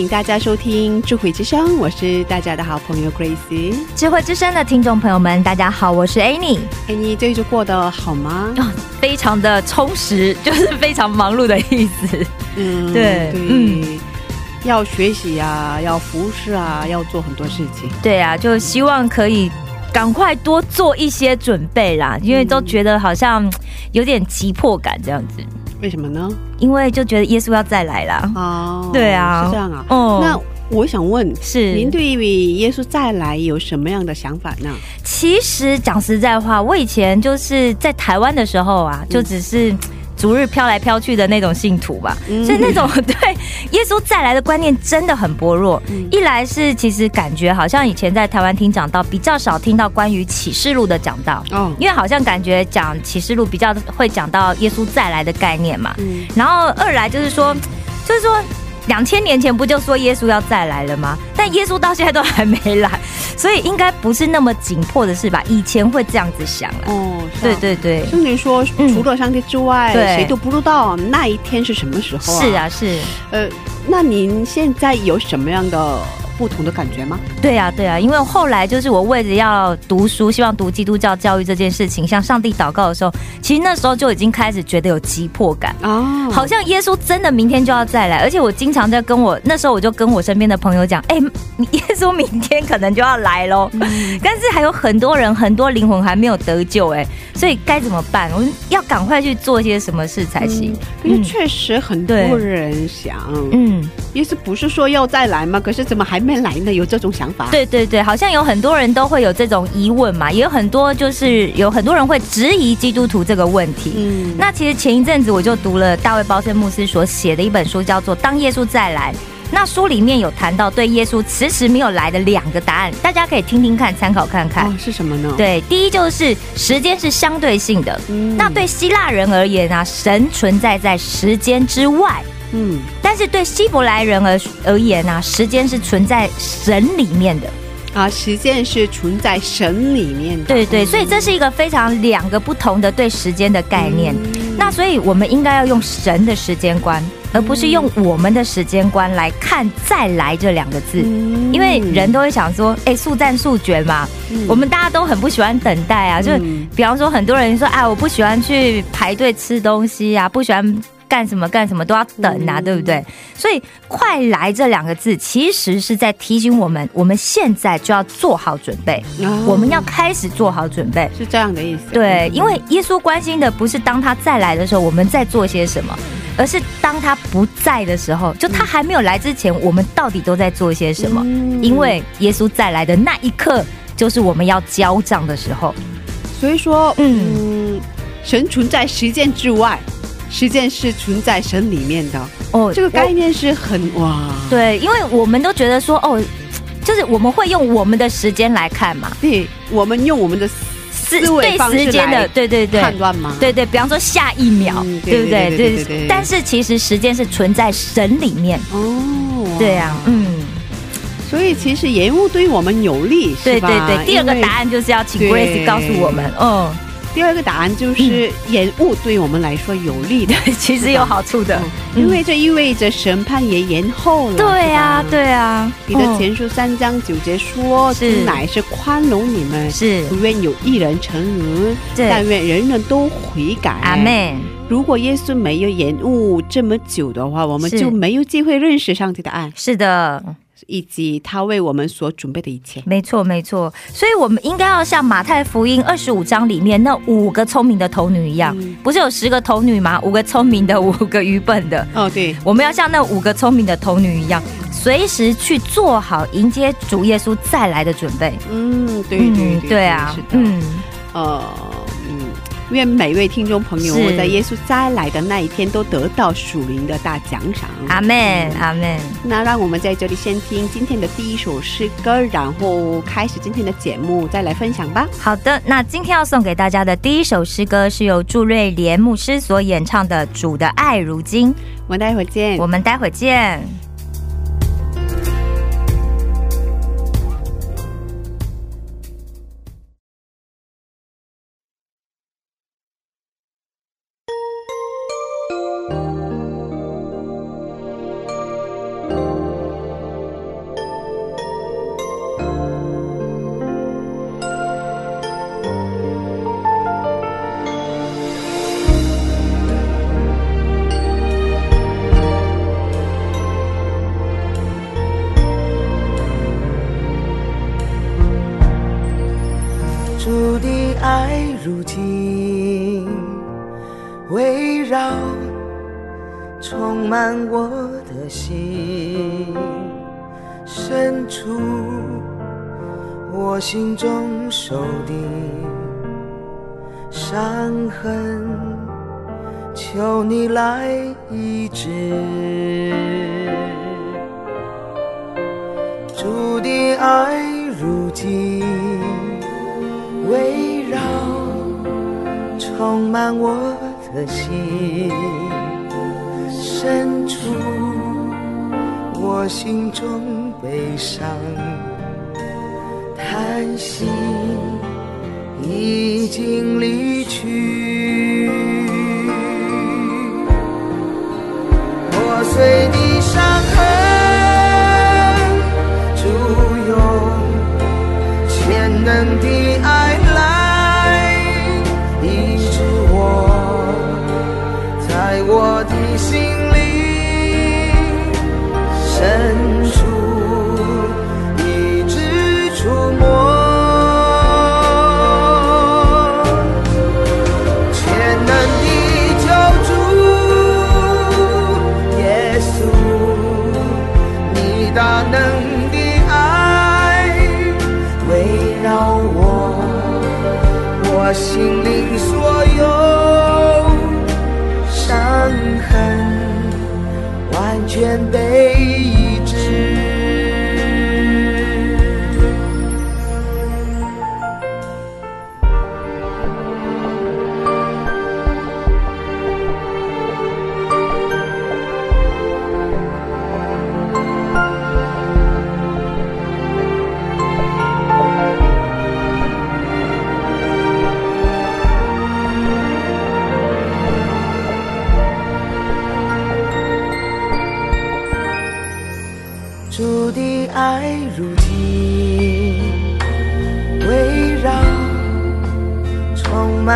迎大家收听智慧之声，我是大家的好朋友 Grace。智慧之声的听众朋友们，大家好，我是 Annie，Annie 这一周过得好吗？哦，非常的充实，就是非常忙碌的意思。嗯，对对，嗯要学习啊，要服侍啊，要做很多事情。对啊，就希望可以赶快多做一些准备啦，因为都觉得好像嗯有点急迫感这样子，为什么呢？因为就觉得耶稣要再来啦。哦，对啊是这样啊。哦那我想问，是您对于耶稣再来有什么样的想法呢？其实讲实在话，我以前就是在台湾的时候啊，就只是。逐日飘来飘去的那种信徒吧，嗯所以那种 对耶稣再来的观念真的很薄弱。嗯一来是其实感觉好像以前在台湾听讲到比较少听到关于启示录的讲道，嗯，因为好像感觉讲启示录比较会讲到耶稣再来的概念嘛。嗯然后二来就是说，就是说。两千年前不就说耶稣要再来了吗？但耶稣到现在都还没来，所以应该不是那么紧迫的事吧？以前会这样子想了。哦，是对啊。对对，圣经说，嗯除了上帝之外，对谁都不知道那一天是什么时候啊。是，啊是，呃，那您现在有什么样的不同的感觉吗？对啊对啊，因为后来就是我为了要读书，希望读基督教教育这件事情，向上帝祷告的时候，其实那时候就已经开始觉得有急迫感。啊，好像耶稣真的明天就要再来，而且我经常在跟我那时候我就跟我身边的朋友讲，哎、你耶稣明天可能就要来喽，嗯但是还有很多人很多灵魂还没有得救，哎，所以该怎么办？我们要赶快去做些什么事才行？因为确实很多人想，嗯，耶稣不是说要再来吗？可是怎么还没来呢？有这种想法？，对对对，好像有很多人都会有这种疑问嘛，也有很多就是有很多人会质疑基督徒这个问题。嗯，那其实前一阵子我就读了大卫包森牧师所写的一本书，叫做《当耶稣再来》。那书里面有谈到对耶稣迟迟没有来的两个答案，大家可以听听看，参考看看。哦，是什么呢？，对，第一就是时间是相对性的。嗯那对希腊人而言啊，神存在在时间之外；嗯，但是对希伯来人而而言啊，时间是存在神里面的。啊，时间是存在神里面的。对对，所以这是一个非常两个不同的对时间的概念。嗯那所以我们应该要用神的时间观，而不是用我们的时间观来看“再来”这两个字。嗯因为人都会想说，哎、速战速决嘛，嗯我们大家都很不喜欢等待啊。就是比方说，很多人说，啊，我不喜欢去排队吃东西啊，不喜欢干什么干什么都要等啊，嗯对不对？所以“快来”这两个字，其实是在提醒我们，我们现在就要做好准备，哦我们要开始做好准备。是这样的意思。对，嗯因为耶稣关心的不是当他再来的时候我们在做些什么，而是当他不在的时候，就他还没有来之前，我们到底都在做些什么？嗯因为耶稣再来的那一刻，就是我们要交账的时候。所以说，嗯嗯，神存在时间之外，时间是存在神里面的。哦这个概念是很哇，对，因为我们都觉得说，哦，就是我们会用我们的时间来看嘛，对，我们用我们的思思维对方式时间的，来对对对，判断嘛？对对，比方说下一秒，嗯对不对？对对对但是其实时间是存在神里面，哦，对啊，嗯，所以其实延误对我们有利，对对对。第二个答案就是要请 Grace 告诉我们，嗯，第二个答案就是延误对我们来说有利的，其实有好处的，嗯。因为这意味着审判也延后了。对啊，对啊，彼得嗯前书三章九节说：“是主乃是宽容你们，是。不愿有一人沉沦，但愿人人都悔改。”阿。妹，如果耶稣没有延误这么久的话，我们就没有机会认识上帝的爱。是的，以及他为我们所准备的一切。没错，没错，所以我们应该要像马太福音二十五章里面那五个聪明的童女一样，不是有十个童女吗？五个聪明的，五个愚笨的。哦，对，我们要像那五个聪明的童女一样，随时去做好迎接主耶稣再来的准备。嗯，对对对，对啊，是的，嗯，呃，嗯，愿每位听众朋友我在耶稣再来的那一天都得到属灵的大奖赏。阿门，阿门。那让我们在这里先听今天的第一首诗歌，然后开始今天的节目，再来分享吧。好的，那今天要送给大家的第一首诗歌是由祝瑞莲牧师所演唱的《主的爱如今》，我们待会儿见。我们待会儿见。在我的心里深处。完全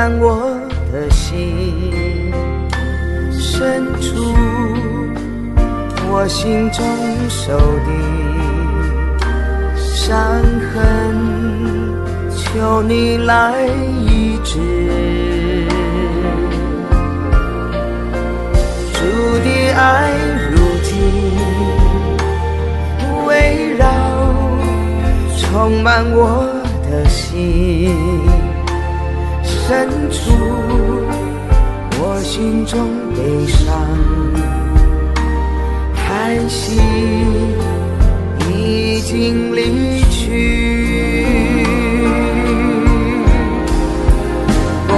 满我的心，深处我心中受的伤痕，求你来医治。主的爱如今。围绕，充满我的心，深处我心中悲伤，叹息已经离去，破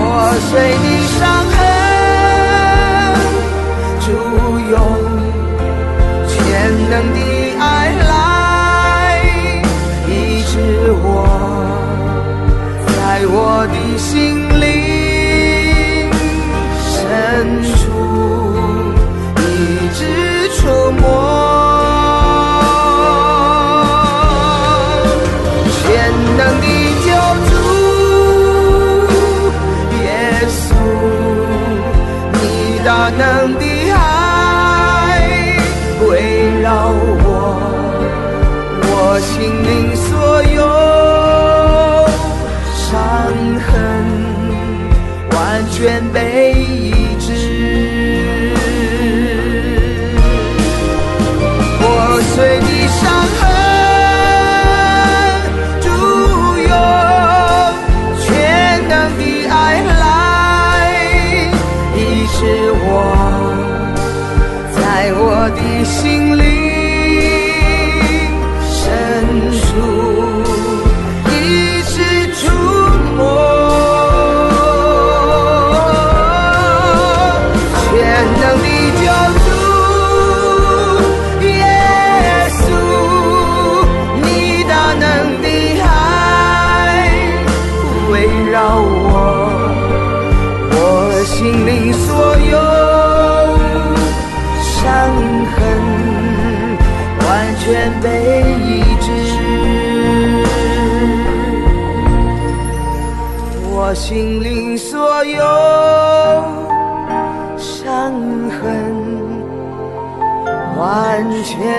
碎的伤痕，主用全能的。爱来医治我，在我的心大能的爱围绕我。我心灵所有伤痕完全被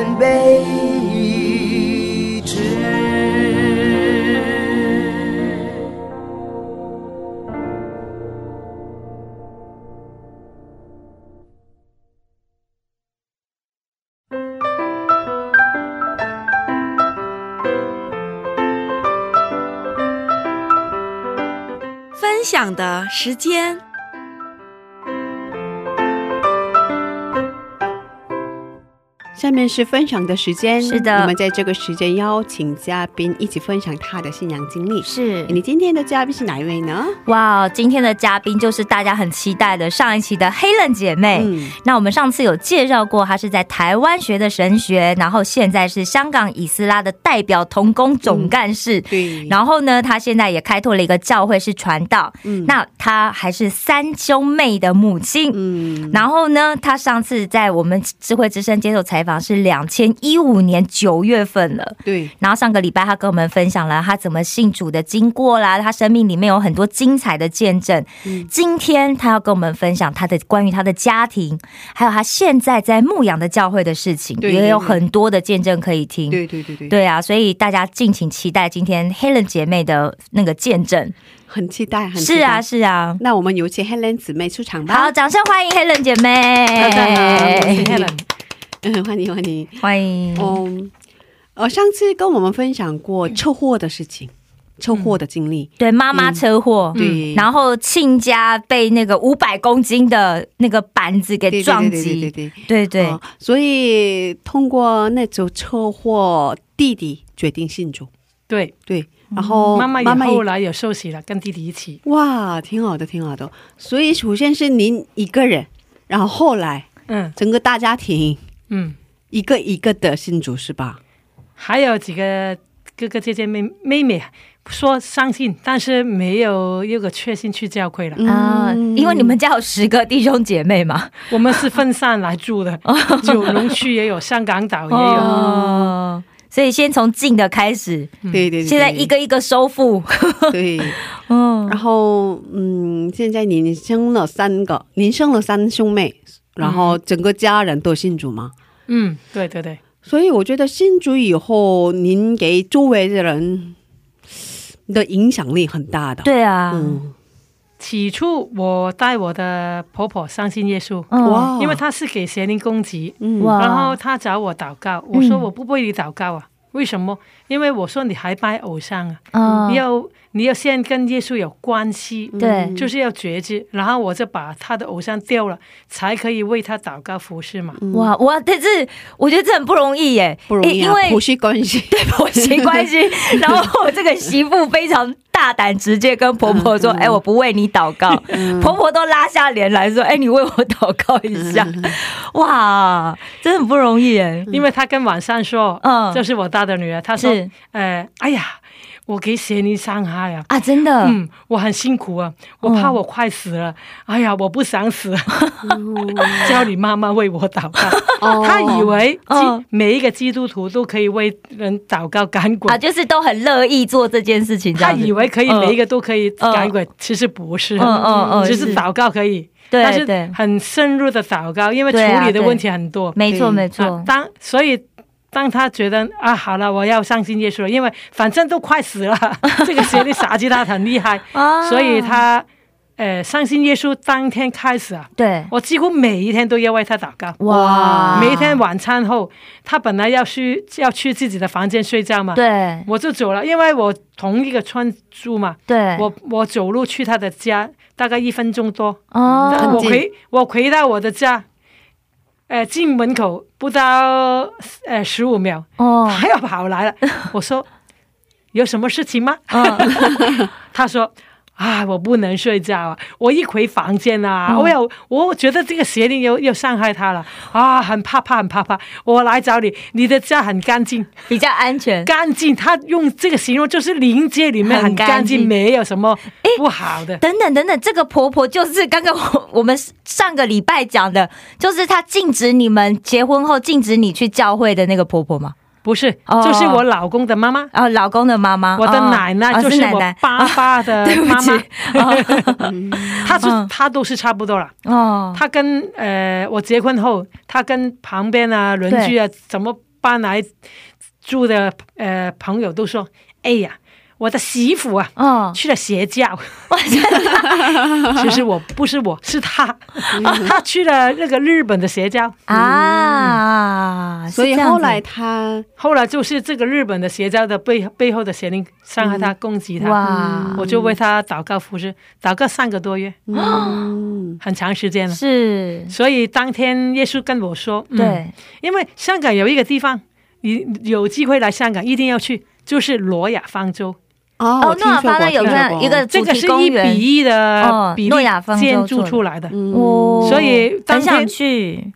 全被医治。分享的时间。下面是分享的时间，是的我们在这个时间邀请嘉宾一起分享他的信仰经历。是你今天的嘉宾是哪一位呢？哇，今天的嘉宾就是大家很期待的上一期的黑人姐妹。嗯那我们上次有介绍过，她是在台湾学的神学，然后现在是香港以斯拉的代表童工总干事。对，然后呢，她现在也开拓了一个教会，是传道。嗯那她还是三兄妹的母亲。嗯，然后呢，她上次在我们智慧之声接受采访是两千一五年九月份了。对，然后上个礼拜，他跟我们分享了他怎么信主的经过啦，他生命里面有很多精彩的见证。嗯今天他要跟我们分享他的关于他的家庭，还有他现在在牧养的教会的事情，对也有很多的见证可以听。对对对对，对啊，所以大家敬请期待今天 Helen 姐妹的那个见证。很期待，是啊，。是啊。那我们有请 Helen 姊妹出场吧。好，掌声欢迎 Helen 姐妹。好，我是 Helen。嗯，欢迎欢迎。欢迎。嗯，呃，上次跟我们分享过车祸的事情，车祸的经历。对，妈妈车祸，对，然后亲家被那个五百公斤的那个板子给对撞对对对对击，对对对哦所以通过那组车祸，弟弟决定信主。对，对，然后妈妈也妈妈后来也受洗了，跟弟弟一起。哇，挺好的，挺好的。所以首先是您一个人，然后后来嗯整个大家庭嗯，一个一个的信主是吧？还有几个哥哥姐姐妹妹妹说相信，但是没有有个确信去教会了。啊，因为你们家有十个弟兄姐妹嘛，我们是分散来住的，九龙区也有，香港岛也有。哦，所以先从近的开始，对对对，现在一个一个收复，对，嗯，然后嗯，现在您生了三个，您生了三兄妹，然后整个家人都信主吗？嗯，对对对，所以我觉得信主以后，您给周围的人的影响力很大的。，对啊，嗯，起初我带我的婆婆相信耶稣，嗯，哇，因为她是给邪灵攻击，嗯。然后她找我祷告，我说嗯。我不为你祷告啊，为什么？因为我说你还拜偶像啊，嗯。你要你要先跟耶稣有关系，对就是要觉知，然后我就把他的偶像丢了，才可以为他祷告服侍嘛。哇哇，但是我觉得这很不容易耶，不容易啊，因为婆媳关系。对婆媳关系，然后我这个媳妇非常大胆，直接跟婆婆说：“哎、我不为你祷告。婆婆都拉下脸来说：“哎、你为我祷告一下。哇，真的很不容易耶。因为她跟晚上说，嗯这是我大的女儿，她说是，呃，哎呀，我给邪灵伤害啊。啊，真的，嗯，我很辛苦啊，我怕我快死了。哎呀，我不想死，叫你妈妈为我祷告。哦。他以为每一个基督徒都可以为人祷告赶鬼。啊，，就是都很乐意做这件事情，他以为可以嗯每一个都可以赶鬼，其实不是，嗯嗯只是。祷告可以，对但是很深入的祷告，因为处理的问题很多。没错对没错。啊，当所以当他觉得啊，好了，我要相信耶稣了，因为反正都快死了，这个邪灵杀鸡他很厉害，啊。所以他呃相信耶稣当天开始啊，对，我几乎每一天都要为他祷告。哇，每一天晚餐后，他本来要去要去自己的房间睡觉嘛，对。我就走了，因为我同一个村住嘛，对，我我走路去他的家大概一分钟多，哦，我回我回到我的家，呃，进门口不到呃十五秒，哦，他又跑来了。我说有什么事情吗？嗯 他说。啊，我不能睡觉啊！我一回房间啊，嗯我有，我觉得这个邪灵又又伤害他了啊，很怕怕，很怕怕。我来找你，你的家很干净，比较安全。干净。他用这个形容就是灵界里面很很干净，没有什么不好的。等等等等，这个婆婆就是刚刚我我们上个礼拜讲的，就是她禁止你们结婚后禁止你去教会的那个婆婆吗？不是，哦。就是我老公的妈妈，然后老公的妈妈，我的哦奶奶哦就是我爸爸的 对不起。妈妈，哦。她是嗯。她都是差不多了。哦，他跟呃我结婚后，他跟旁边啊邻居啊怎么搬来住的呃朋友都说，哎呀，我的媳妇啊。哦，去了邪教，其实我不是我是他，他去了那个日本的邪教，啊，所以后来他后来就是这个日本的邪教的背背后的邪灵伤害她、攻击他，哇，我就为他祷告服侍，祷告三个多月，嗯。很长时间了。是，所以当天耶稣跟我说，嗯、，对，因为香港有一个地方，你有机会来香港一定要去，就是罗亚方舟，哦，哦，诺亚方舟有听说过个一个这主题个是一比一的哦比例诺亚方舟建筑出来的。所以当很想天去，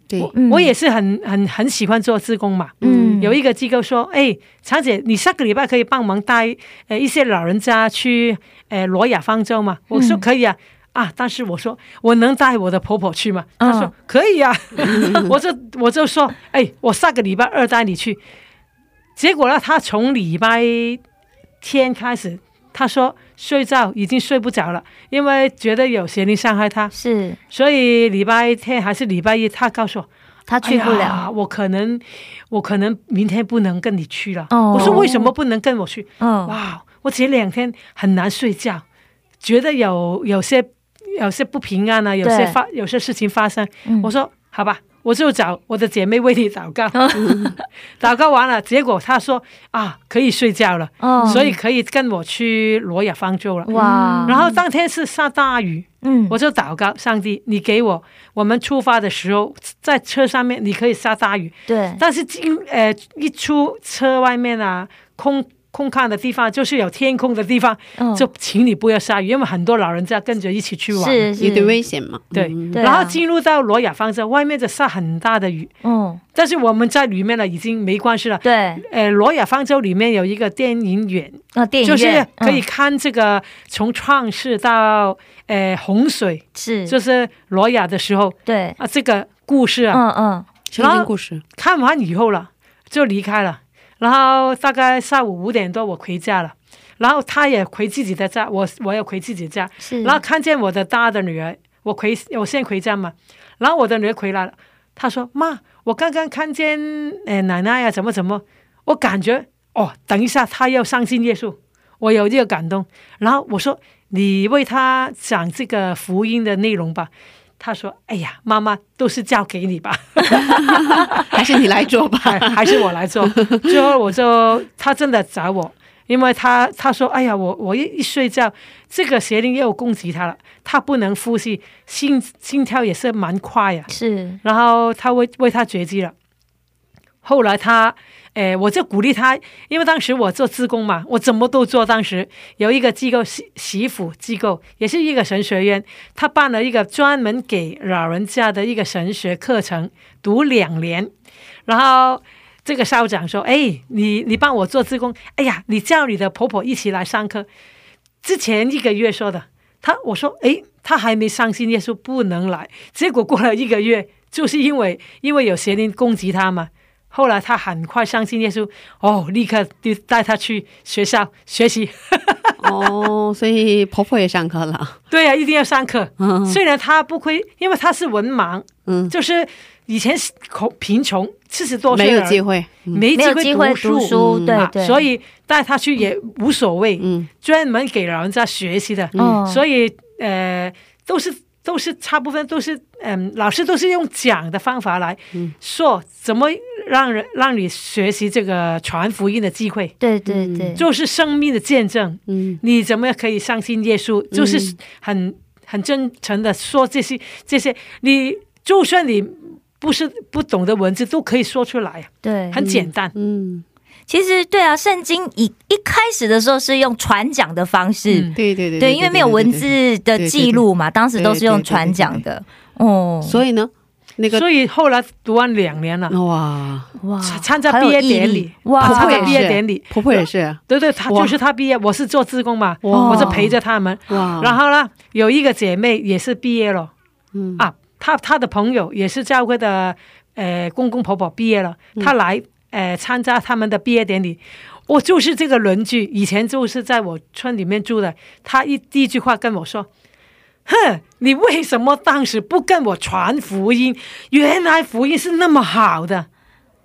我也是很很很喜欢做志工嘛。嗯有一个机构说：“哎，常姐，你下个礼拜可以帮忙带呃一些老人家去呃罗亚方舟吗？”我说：“可以啊。啊，但是我说我能带我的婆婆去吗？她说、嗯可以啊，我就我就说，哎，我下个礼拜二带你去。结果呢，她从礼拜天开始，他说睡觉已经睡不着了，因为觉得有邪灵伤害他，是。所以礼拜天还是礼拜一，他告诉我，他去不了，我可能我可能明天不能跟你去了。哦。我说为什么不能跟我去？嗯，哇，我前两天很难睡觉，觉得有有些有些不平安啊，有些发有些事情发生。嗯。我说好吧，我就找我的姐妹为你祷告。祷告完了，结果她说啊可以睡觉了，哦。所以可以跟我去罗亚方舟了。哇，然后当天是下大雨，嗯，我就祷告上帝，你给我，我们出发的时候在车上面你可以下大雨，对，但是进呃一出车外面啊，空空旷的地方，就是有天空的地方，嗯。就请你不要下雨，因为很多老人家跟着一起去玩。是是。有点危险嘛。对。然后进入到罗亚方舟，外面就下很大的雨，嗯，但是我们在里面了已经没关系了。对，呃，罗亚方舟里面有一个电影院，哦，电影就是院可以嗯看这个从创世到呃洪水，是，就是罗亚的时候。对，啊，这个故事啊，嗯嗯，圣经故事，看完以后了，就离开了。然后大概下午五点多我回家了，然后他也回自己的家，我我也回自己家。是，然后看见我的大的女儿，我回我先回家嘛，然后我的女儿回来了，她说：“妈，我刚刚看见呃奶奶呀、怎么怎么，我感觉哦，等一下她要相信耶稣，我有这个感动。”然后我说：“你为她讲这个福音的内容吧。”她说：“哎呀，妈妈都是交给你吧。” 还是你来做吧。还 还是我来做。最后我就他真的找我，因为他他说：“哎呀，我我一一睡觉，这个邪灵又攻击他了，他不能呼吸，心心跳也是蛮快呀、是，然后他为为他绝迹了。后来他，诶，我就鼓励他，因为当时我做自工嘛，我怎么都做。当时有一个机构媳媳妇机构，也是一个神学院，他办了一个专门给老人家的一个神学课程，读两年。然后这个校长说：“哎，你你帮我做自工，哎呀，你叫你的婆婆一起来上课。”之前一个月说的，他我说：“哎，他还没相信耶稣，不能来。”结果过了一个月，就是因为因为有邪灵攻击他嘛。后来他很快相信耶稣，哦，立刻就带他去学校学习。哦，所以婆婆也上课了。对呀、一定要上课。嗯虽然他不会，因为他是文盲，嗯就是以前是口贫穷，四十多岁没有机会，嗯没机会读读书，对对，所以带他去也无所谓，嗯专门给老人家学习的。嗯，所以呃，都是都是差部分都是嗯，老师都是用讲的方法来嗯说怎么让人让你学习这个传福音的机会，对对对，就是生命的见证。嗯。你怎么可以相信耶稣？就是很很真诚的说这些这些，你就算你不是不懂的文字，都可以说出来，对，很简单。嗯，其实对啊，圣经一一开始的时候是用传讲的方式，嗯。对对对对，因为没有文字的记录嘛，当时都是用对对对对。传讲的。哦，所以呢，那个所以后来读完两年了，哇，哇，参加毕业典礼，哇参加婆婆也毕业典礼，婆婆也是。对对，她就是她毕业，我是做志工嘛，我是陪着他们。哇，然后呢，有一个姐妹也是毕业了。嗯。啊，她她的朋友也是教会的呃公公婆婆毕业了，嗯。她来呃参加他们的毕业典礼。我就是这个邻居，以前就是在我村里面住的。她一第一句话跟我说：“哼，你为什么当时不跟我传福音？原来福音是那么好的。”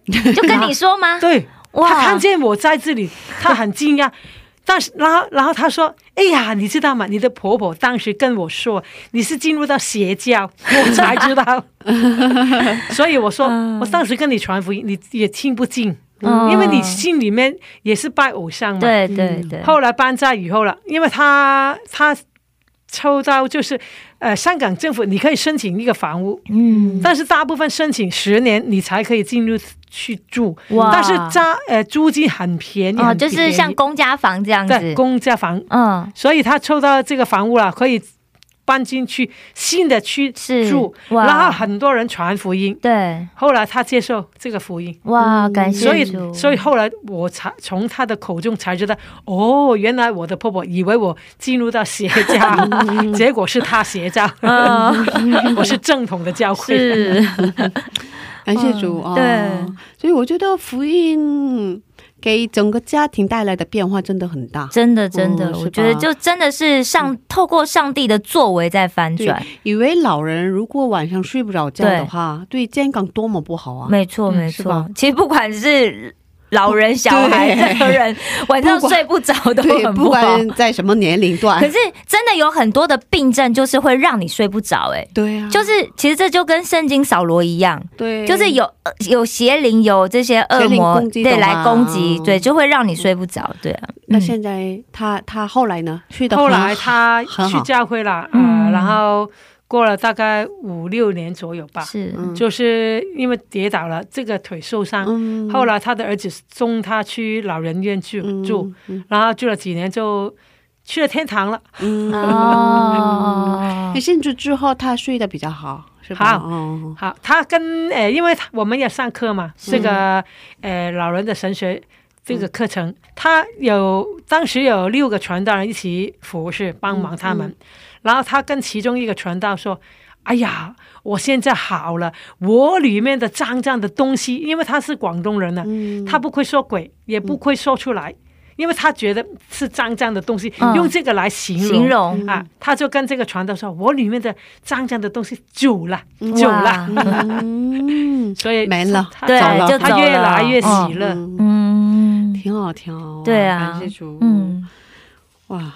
就跟你说吗？对，他看见我在这里，他很惊讶。但是，然后，然后他说：“哎呀，你知道吗？你的婆婆当时跟我说你是进入到邪教，我才知道。所以我说，我当时跟你传福音，你也听不进，嗯因为你心里面也是拜偶像嘛。对对对，后来搬家以后了，因为他他抽到就是呃香港政府，你可以申请一个房屋，嗯，但是大部分申请十年你才可以进入去住，哇。但是家呃租金很便宜，就是像公家房这样对子，公家房，嗯，所以他抽到这个房屋了，可以搬进去新的区住，哇。然后很多人传福音，对，后来他接受这个福音。哇，感谢所以，主，所以后来我才从他的口中才知道，哦，原来我的婆婆以为我进入到邪教，结果是他邪教，我是正统的教会。是，感谢主啊、嗯对。所以我觉得福音给整个家庭带来的变化真的很大。真的真的，哦我觉得就真的是上透过上帝的作为在翻转，，以为老人如果晚上睡不着觉的话，对健康多么不好啊！没错嗯没错。其实不管是老人小孩，对任何人晚上睡不着都很不好。管在什么年龄段。可，是真的有很多的病症，就是会让你睡不着，哎，对啊，就是其实这就跟圣经扫罗一样，对，就是有呃有邪灵，有这些恶灵魔对来攻击，嗯对，就会让你睡不着，对啊。嗯那现在他他后来呢？睡得后来他去教会了，嗯。呃，然后过了大概五六年左右吧，是，嗯。就是因为跌倒了，这个腿受伤。嗯。后来他的儿子送他去老人院住、嗯住，嗯。然后住了几年就去了天堂了。嗯。哦。可，甚至之后他睡得比较好，是吧？好。哦，好，他跟呃，因为我们要上课嘛，这个呃老人的神学这个课程，他有当时有六个传道人一起服侍帮忙他们，然后他跟其中一个传道说：“哎呀，我现在好了，我里面的脏脏的东西，因为他是广东人呢、嗯他不会说鬼，也不会说出来。因为他觉得是脏脏的东西，嗯用这个来形容形容啊，他就跟这个传道说：“我里面的脏脏的东西久了，久了。嗯，所以没了他对他越来越喜乐。嗯嗯，挺好，挺好。对啊感谢主。嗯，哇，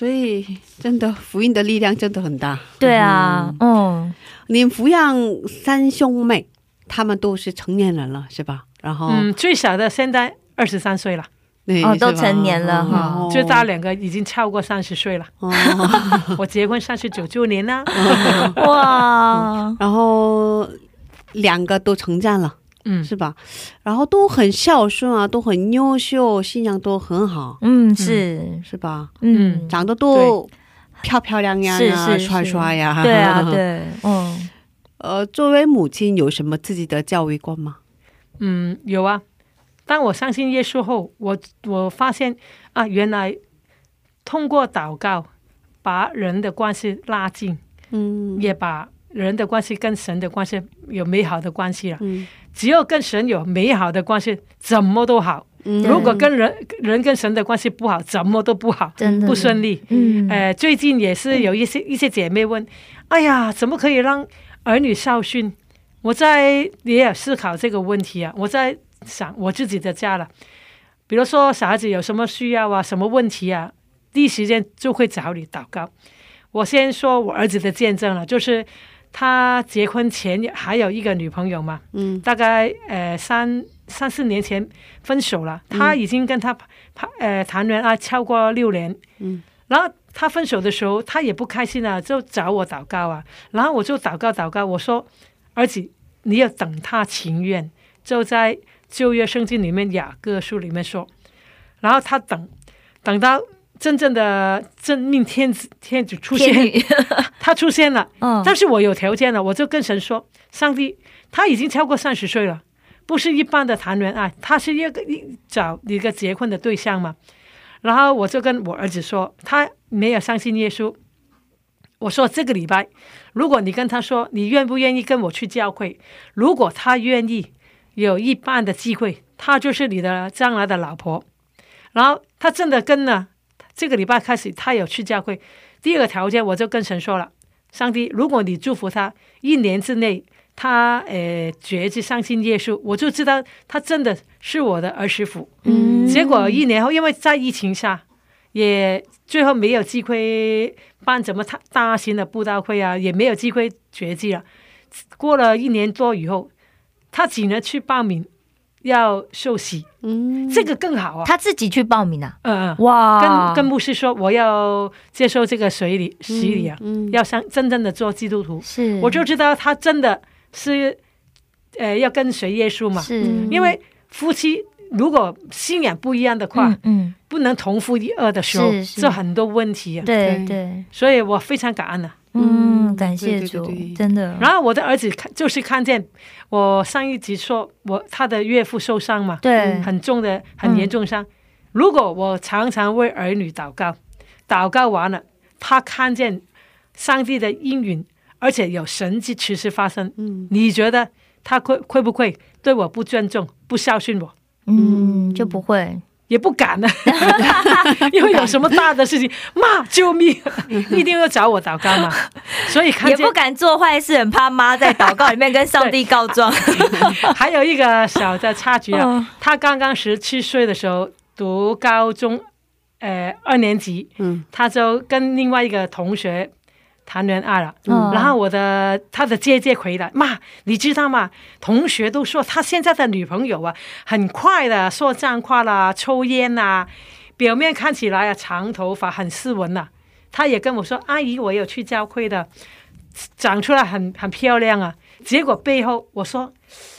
所以真的福音的力量真的很大。对啊，嗯，你抚养三兄妹，他们都是成年人了，是吧？然后，嗯，最小的现在二十三岁了，对哦都成年了哈。哦。最大两个已经超过三十岁了。哦，我结婚三十九周年啦，哇，然后两个都成家了，嗯，是吧？然后都很孝顺啊，都很优秀，信仰都很好，嗯，是，是吧？嗯，长得都漂漂亮亮呀，是是是帅帅呀。对啊，。对，嗯，呃，作为母亲，有什么自己的教育观吗？嗯，有啊。当我相信耶稣后，我我发现啊，原来通过祷告把人的关系拉近，嗯也把人的关系跟神的关系有美好的关系了。嗯只要跟神有美好的关系，怎么都好。嗯如果跟人人跟神的关系不好，怎么都不好，真的不顺利。嗯，呃，最近也是有一些一些姐妹问，哎呀，怎么可以让儿女孝顺？我在也有思考这个问题啊，我在想我自己的家了，比如说小孩子有什么需要啊，什么问题啊，第一时间就会找你祷告。我先说我儿子的见证了，就是他结婚前还有一个女朋友嘛，嗯。大概呃三三四年前分手了，他已经跟他谈呃谈恋爱超过六年，嗯，然后他分手的时候，他也不开心啊，就找我祷告啊，然后我就祷告祷告，我说儿子，你要等他情愿，就在旧约圣经里面雅各书里面说，然后他等等到真正的真命天子天子出现，他出现了。嗯，但是我有条件了，我就跟神说：“上帝，他已经超过三十岁了，不是一般的谈恋爱，他是一个一找一个结婚的对象嘛。”然后我就跟我儿子说，他没有相信耶稣。我说这个礼拜，如果你跟他说你愿不愿意跟我去教会，如果他愿意，有一半的机会，他就是你的将来的老婆。然后他真的跟了，这个礼拜开始他有去教会。第二个条件，我就跟神说了。上帝，如果你祝福他一年之内，他呃决志相信耶稣，我就知道他真的是我的儿媳妇。嗯结果一年后，因为在疫情下，也最后没有机会办什么大大型的布道会啊，也没有机会绝迹了。过了一年多以后，他只能去报名要受洗，嗯，这个更好啊。他自己去报名啊，嗯、嗯。哇，跟跟牧师说我要接受这个水礼洗礼啊，嗯。要像真正的做基督徒。是，我就知道他真的是，呃，要跟随耶稣嘛。是。因为夫妻如果信仰不一样的话，嗯嗯，不能同父异二的时候这很多问题啊。对对。对，所以我非常感恩啊。嗯，嗯感谢主对对，真的，然后我的儿子看就是看见我上一集说我他的岳父受伤嘛，对，很重的很严重伤。如果我常常为儿女祷告，祷告完了，他看见上帝的应允，而且有神迹奇事发生，嗯。你觉得他会会不会对我不尊重、不孝顺我？嗯，就不会，也不敢了，有什么大的事情，妈救命，一定要找我祷告嘛。所以看见也不敢做坏事，很怕妈在祷告里面跟上帝告状。还有一个小的插曲啊，嗯他刚刚十七岁的时候读高中，呃二年级，嗯他就跟另外一个同学谈恋爱了。嗯然后我的他的姐姐回来，妈，你知道吗？同学都说他现在的女朋友啊，很快的说脏话啦，抽烟啦，表面看起来啊长头发很斯文呐、他也跟我说，阿姨，我有去教会的，长出来很很漂亮啊。结果背后我说，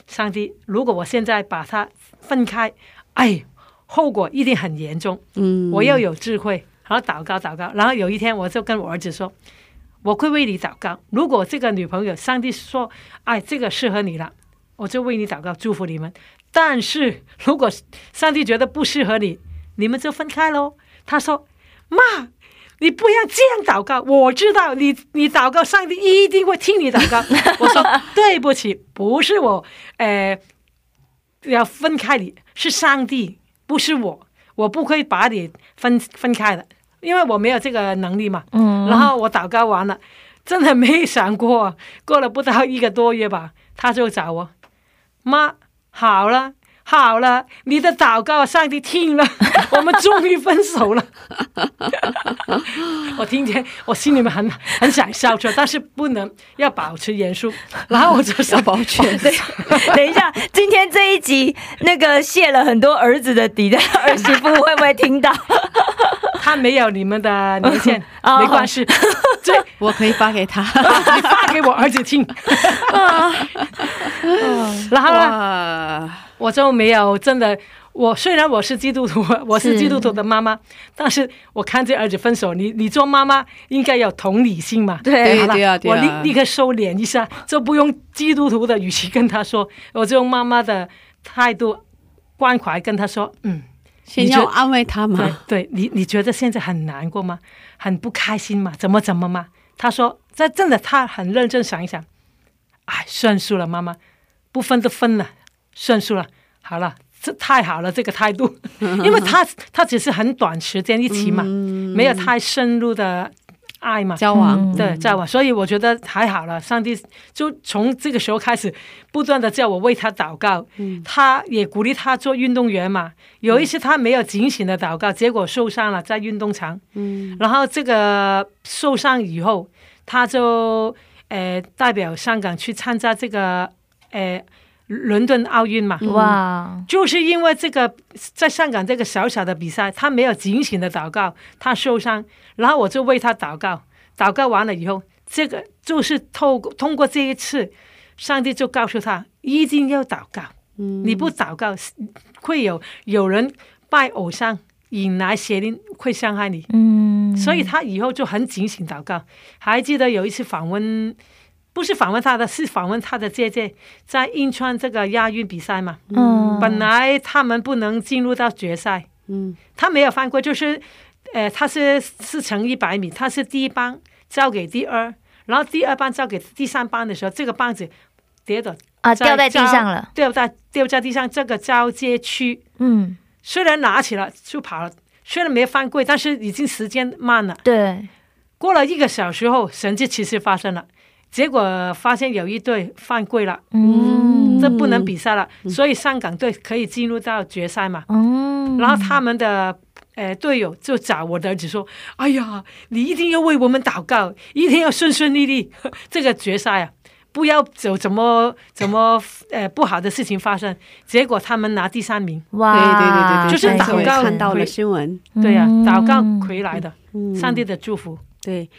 上帝，如果我现在把它分开，哎，后果一定很严重。嗯，我要有智慧，然后祷告祷告。然后有一天，我就跟我儿子说，我会为你祷告。如果这个女朋友，上帝说，哎，这个适合你了，我就为你祷告，祝福你们。但是如果上帝觉得不适合你，你们就分开喽。他说，妈。你不要这样祷告，我知道你，你祷告，上帝一定会听你祷告。我说对不起，不是我，呃，要分开你，是上帝，不是我，我不会把你分分开的，因为我没有这个能力嘛。嗯，然后我祷告完了，真的没想过，过了不到一个多月吧，他就找我，妈，好了。好了，你的祷告上帝听了，我们终于分手了。我听见，我心里面很很想笑出来，但是不能要保持严肃。然后我就说要保全，对，等一下，今天这一集那个泄了很多儿子的底的儿媳妇会不会听到？他没有你们的年限，哦没关系，这我可以发给他。你发给我儿子听。然后呢，哇，我就没有真的。我虽然我是基督徒，我是基督徒的妈妈，但是我看见儿子分手，你你做妈妈应该有同理心嘛。对好了对啊对啊我立立刻收敛一下，就不用基督徒的语气跟他说，我就用妈妈的态度关怀跟他说，嗯，先要安慰他嘛。对，你你觉得现在很难过吗？很不开心吗？怎么怎么吗？他说，这真的，他很认真想一想，哎，算数了，妈妈，不分都分了，算数了，好了，这太好了，这个态度，因为他他只是很短时间一起嘛，没有太深入的爱嘛。交往嗯对，交往，所以我觉得还好了。上帝就从这个时候开始，不断的叫我为他祷告，他也鼓励他做运动员嘛。有一次他没有警醒的祷告，结果受伤了，在运动场。嗯然后这个受伤以后，他就呃代表香港去参加这个呃伦敦奥运嘛。哇，就是因为这个，在香港这个小小的比赛，他没有警醒的祷告，他受伤，然后我就为他祷告，祷告完了以后，这个就是透过通过这一次，上帝就告诉他一定要祷告，嗯。你不祷告，会有有人拜偶像，引来邪灵会伤害你，嗯，所以他以后就很警醒祷告。还记得有一次访问，不是访问他的，是访问他的姐姐，在银川这个亚运比赛嘛。嗯，本来他们不能进入到决赛，嗯。他没有犯规，就是，呃，他是四乘一百米，他是第一棒交给第二，然后第二棒交给第三棒的时候，这个棒子跌倒，啊，掉在地上了，掉在掉在地上这个交接区，嗯，虽然拿起了就跑了，虽然没有犯规，但是已经时间慢了。对，过了一个小时后，神迹其实发生了，结果发现有一队犯规了，嗯，这不能比赛了，所以香港队可以进入到决赛嘛。嗯，然后他们的呃队友就找我的儿子说：“哎呀，你一定要为我们祷告，一定要顺顺利利 这个决赛啊，不要有怎么怎么呃不好的事情发生。”结果他们拿第三名，哇，对对对对对，就是祷告看到了新闻，对呀、嗯。祷告回来的，嗯。上帝的祝福。对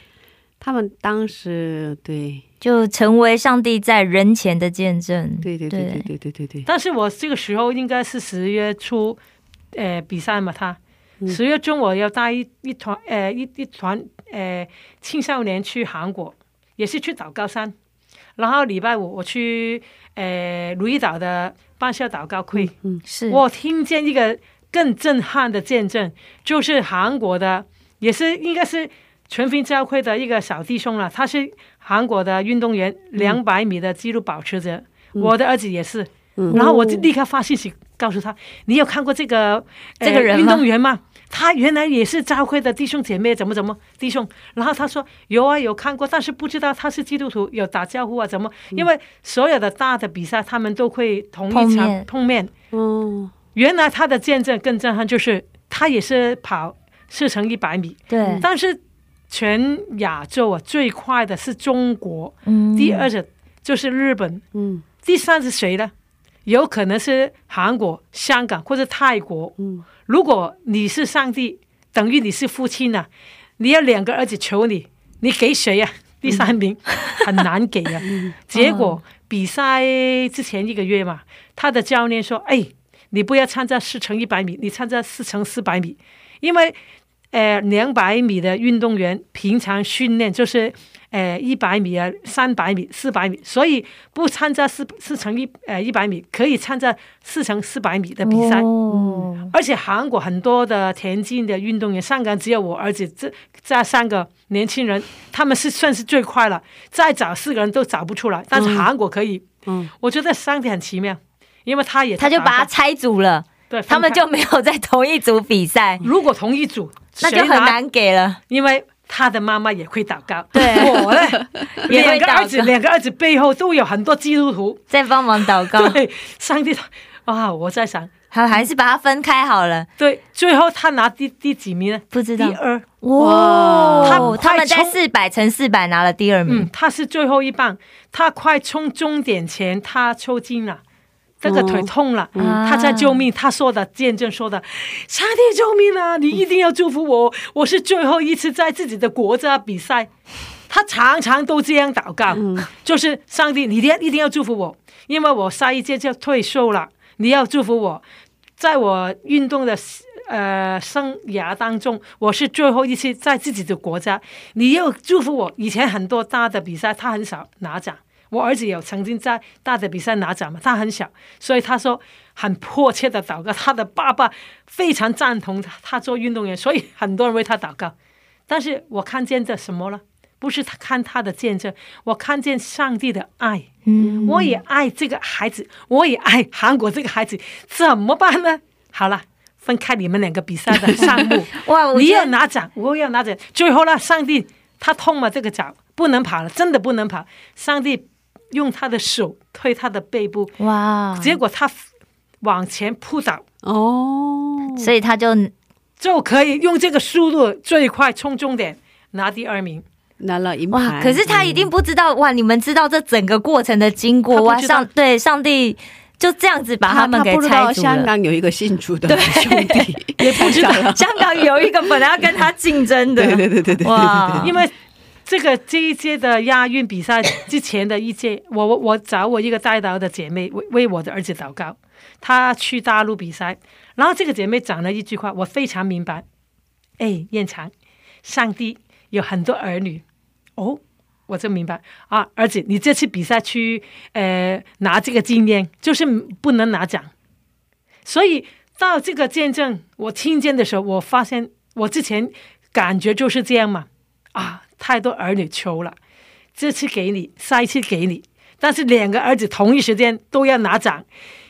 他们当时对。就成为上帝在人前的见证，对对对对。对对对对，但是我这个时候应该是十月初，呃，比赛嘛，他。嗯。十月中我要带一一团呃一一团呃青少年去韩国，也是去祷告山，然后礼拜五我去呃鲁伊岛的半校祷告会，是。我听见一个更震撼的见证，就是韩国的，也是应该是全福音教会的一个小弟兄了，他是韩国的运动员，两百米的纪录保持者。我的儿子也是，嗯然后我就立刻发信息告诉他：“你有看过这个、呃这个人运动员吗？他原来也是教会的弟兄姐妹，怎么怎么弟兄。”然后他说：“有啊，有看过，但是不知道他是基督徒，有打招呼啊，怎么？因为所有的大的比赛，他们都会同一场碰面碰面。哦原来他的见证更震撼，就是他也是跑四乘一百米，对，但是全亚洲啊最快的是中国，嗯。第二者就是日本，嗯。第三是谁呢？有可能是韩国、香港或者泰国。嗯。如果你是上帝，等于你是父亲呐、你要两个儿子求你，你给谁呀、第三名、很难给呀、结果比赛之前一个月嘛，他的教练说：“哎，你不要参加四乘一百米，你参加四乘四百米，因为呃两百米的运动员平常训练就是呃一百米啊、三百米、四百米，所以不参加四四乘一呃一百米，可以参加四乘四百米的比赛。哦，而且韩国很多的田径的运动员，香港只有我儿子这这三个年轻人，他们是算是最快了，再找四个人都找不出来，但是韩国可以。嗯我觉得上帝很奇妙，因为他也他就把他拆组了，对他们就没有在同一组比赛，如果同一组，那就，很难给了。因为他的妈妈也会祷告，对。两个儿子，两个儿子背后都有很多基督徒，在帮忙祷告，对，上帝啊，我在想，还还是把它分开好了。对，最后他拿第第几名呢？不知道。第二。哇，他他们在四百乘四百拿了第二嗯名，，他是最后一棒，他快冲终点前，他抽筋了。这个腿痛了，嗯他在救命。他说的见证说的，上帝救命啊！你一定要祝福我，我是最后一次在自己的国家比赛。他常常都这样祷告，就是上帝，你一定一定要祝福我，因为我下一届就退休了，你要祝福我，在我运动的呃生涯当中，我是最后一次在自己的国家，你要祝福我。以前很多大的比赛，他很少拿奖。我儿子有曾经在大的比赛拿奖嘛，他很小，所以他说很迫切的祷告。他的爸爸非常赞同他，他做运动员，所以很多人为他祷告。但是我看见的什么了？不是他看他的见证，我看见上帝的爱。嗯，我也爱这个孩子，我也爱韩国这个孩子，怎么办呢？好了，分开你们两个比赛的项目，哇，我你要拿奖，我要拿奖，最后呢，上帝他痛了？这个脚不能跑了，真的不能跑。上帝用他的手推他的背部，哇，结果他往前扑倒，哦，所以他就就可以用这个速度最快冲终点，拿第二名。拿了一哇，牌。可是他一定不知道哇！你们知道这整个过程的经过哇？他不知道上对上帝就这样子把他们给不知道拆除了。香港有一个姓朱的 兄弟，也不知道。香港有一个本来要跟他竞争的，对对对对对，哇！因为这个这一届的亚运比赛之前的一届，我我我找我一个带导的姐妹为为我的儿子祷告，她去大陆比赛，然后这个姐妹讲了一句话，我非常明白。哎，燕长，上帝有很多儿女。哦，我就明白。啊，儿子，你这次比赛去呃拿这个经验，就是不能拿奖，所以到这个见证我听见的时候，我发现我之前感觉就是这样嘛，啊，太多儿女求了，这次给你，下一次给你，但是两个儿子同一时间都要拿奖，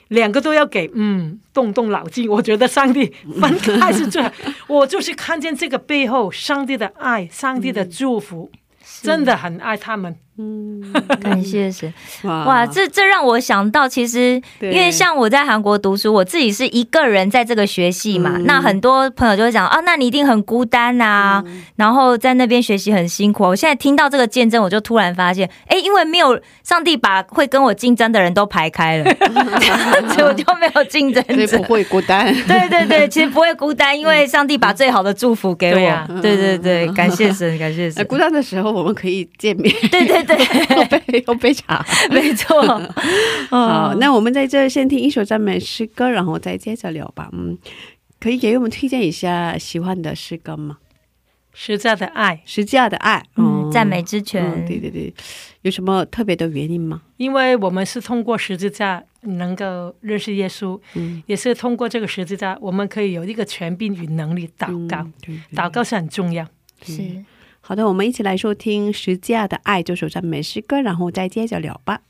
两个都要给，嗯，动动脑筋，我觉得上帝分开是最好。我就是看见这个背后，上帝的爱，上帝的祝福，真的很爱他们。感谢神。哇哇，这这让我想到，其实因为像我在韩国读书，我自己是一个人在这个学系嘛，嗯那很多朋友就会讲啊，那你一定很孤单呐、嗯然后在那边学习很辛苦。我现在听到这个见证，我就突然发现，哎，因为没有上帝把会跟我竞争的人都排开了，所以我就没有竞争者所以不。会孤单。对对对，其实不会孤单，因为上帝把最好的祝福给我。对呀对对对，感谢神，感谢呃，神。孤单的时候我们可以见面，对对对，又杯又杯茶。没错。好，嗯那我们在这先听一首赞美诗歌，然后再接着聊吧。嗯，可以给我们推荐一下喜欢的诗歌吗？实在的爱，十架的爱，嗯，哦赞美之泉。嗯，对对对，有什么特别的原因吗？因为我们是通过十字架能够认识耶稣，嗯，也是通过这个十字架，我们可以有一个权柄与能力祷告。嗯对对祷告是很重要。是。好的，我们一起来收听《十架的爱》这首赞美诗歌，然后再接着聊吧。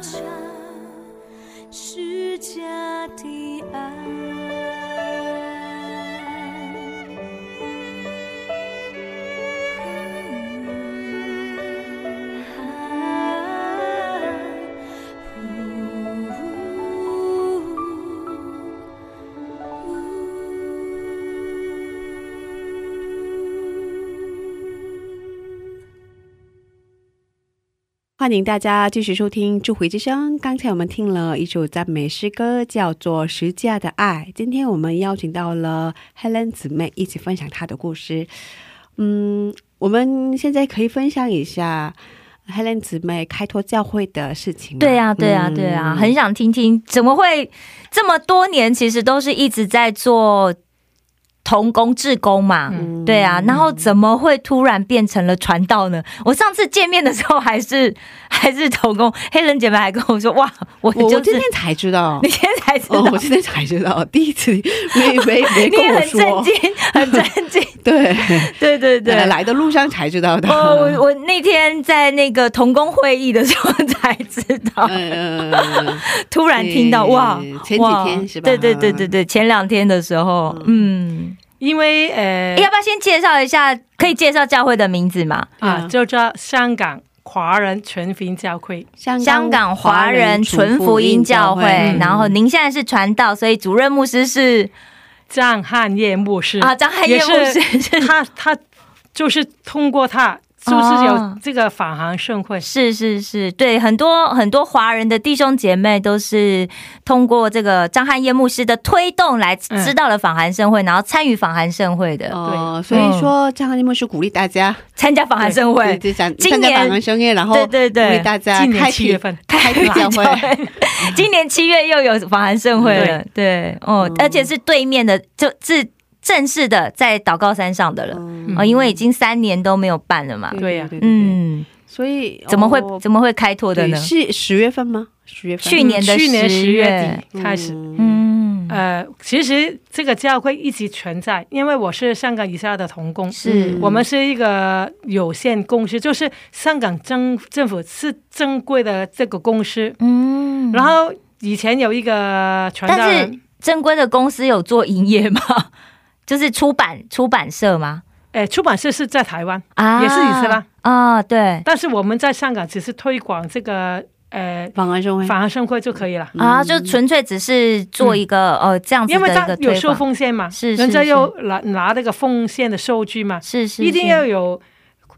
家，是家的爱。欢迎大家继续收听《智慧之声》。刚才我们听了一首赞美诗歌，叫做《十架的爱》。今天我们邀请到了 Helen 姊妹一起分享她的故事。嗯，我们现在可以分享一下 Helen 姊妹开拓教会的事情吗。对啊，对啊，嗯对啊，很想听听，怎么会这么多年，其实都是一直在做童工、志工嘛。嗯。对啊，然后怎么会突然变成了传道呢？我上次见面的时候还是 还是童工，黑人姐妹还跟我说：“哇，我我就是我今天才知道。你。今天才知道，哦，我今天才知道，第一次没没没 跟我说。很震，惊，很 震惊。对。对对对，来的路上才知道的。哦，我我那天在那个童工会议的时候才知道，嗯，嗯突然听到哇，前几天是吧？对对对对对，前两天的时候，嗯，因为呃要不要先介绍一下？可以介绍教会的名字吗？啊，就叫香港华人全福音教会。香香港华人纯福音教会，嗯然后您现在是传道，所以主任牧师是张汉业牧师啊，张汉业牧师他他就是通过他，就是有这个访航盛会。是是是，对，很多很多华人的弟兄姐妹都是通过这个张汉业牧师的推动来嗯知道了访韩盛会，然后参与访韩盛会的，哦，所以说张汉业牧师鼓励大家参加访韩盛会。就参今年参加访韩生业，然后对对对。鼓励大家今年开七月份。开启教会，今年七月又有访韩盛会了，对，哦，嗯。而且是对面的，就是正式的在祷告山上的了，嗯。哦，因为已经三年都没有办了嘛，对呀嗯，所以怎么会哦。怎么会开拓的呢？是十月份吗？十月份，去年的去年十月。月底开始。嗯，呃，其实这个教会一直存在，因为我是香港以下的童工，是。我们是一个有限公司，就是香港政政府是正规的这个公司。嗯，然后以前有一个传道但是人，正规的公司有做营业吗？就是出版出版社吗？哎，出版社是在台湾，啊，也是以色拉啊，对。但是我们在香港只是推广这个呃访韩生会，反而生会就可以了，啊，就纯粹只是做一个呃这样子的一因为他有收个推广，奉献嘛，是是人家是。有拿拿那个奉献的收据嘛，是是一定要有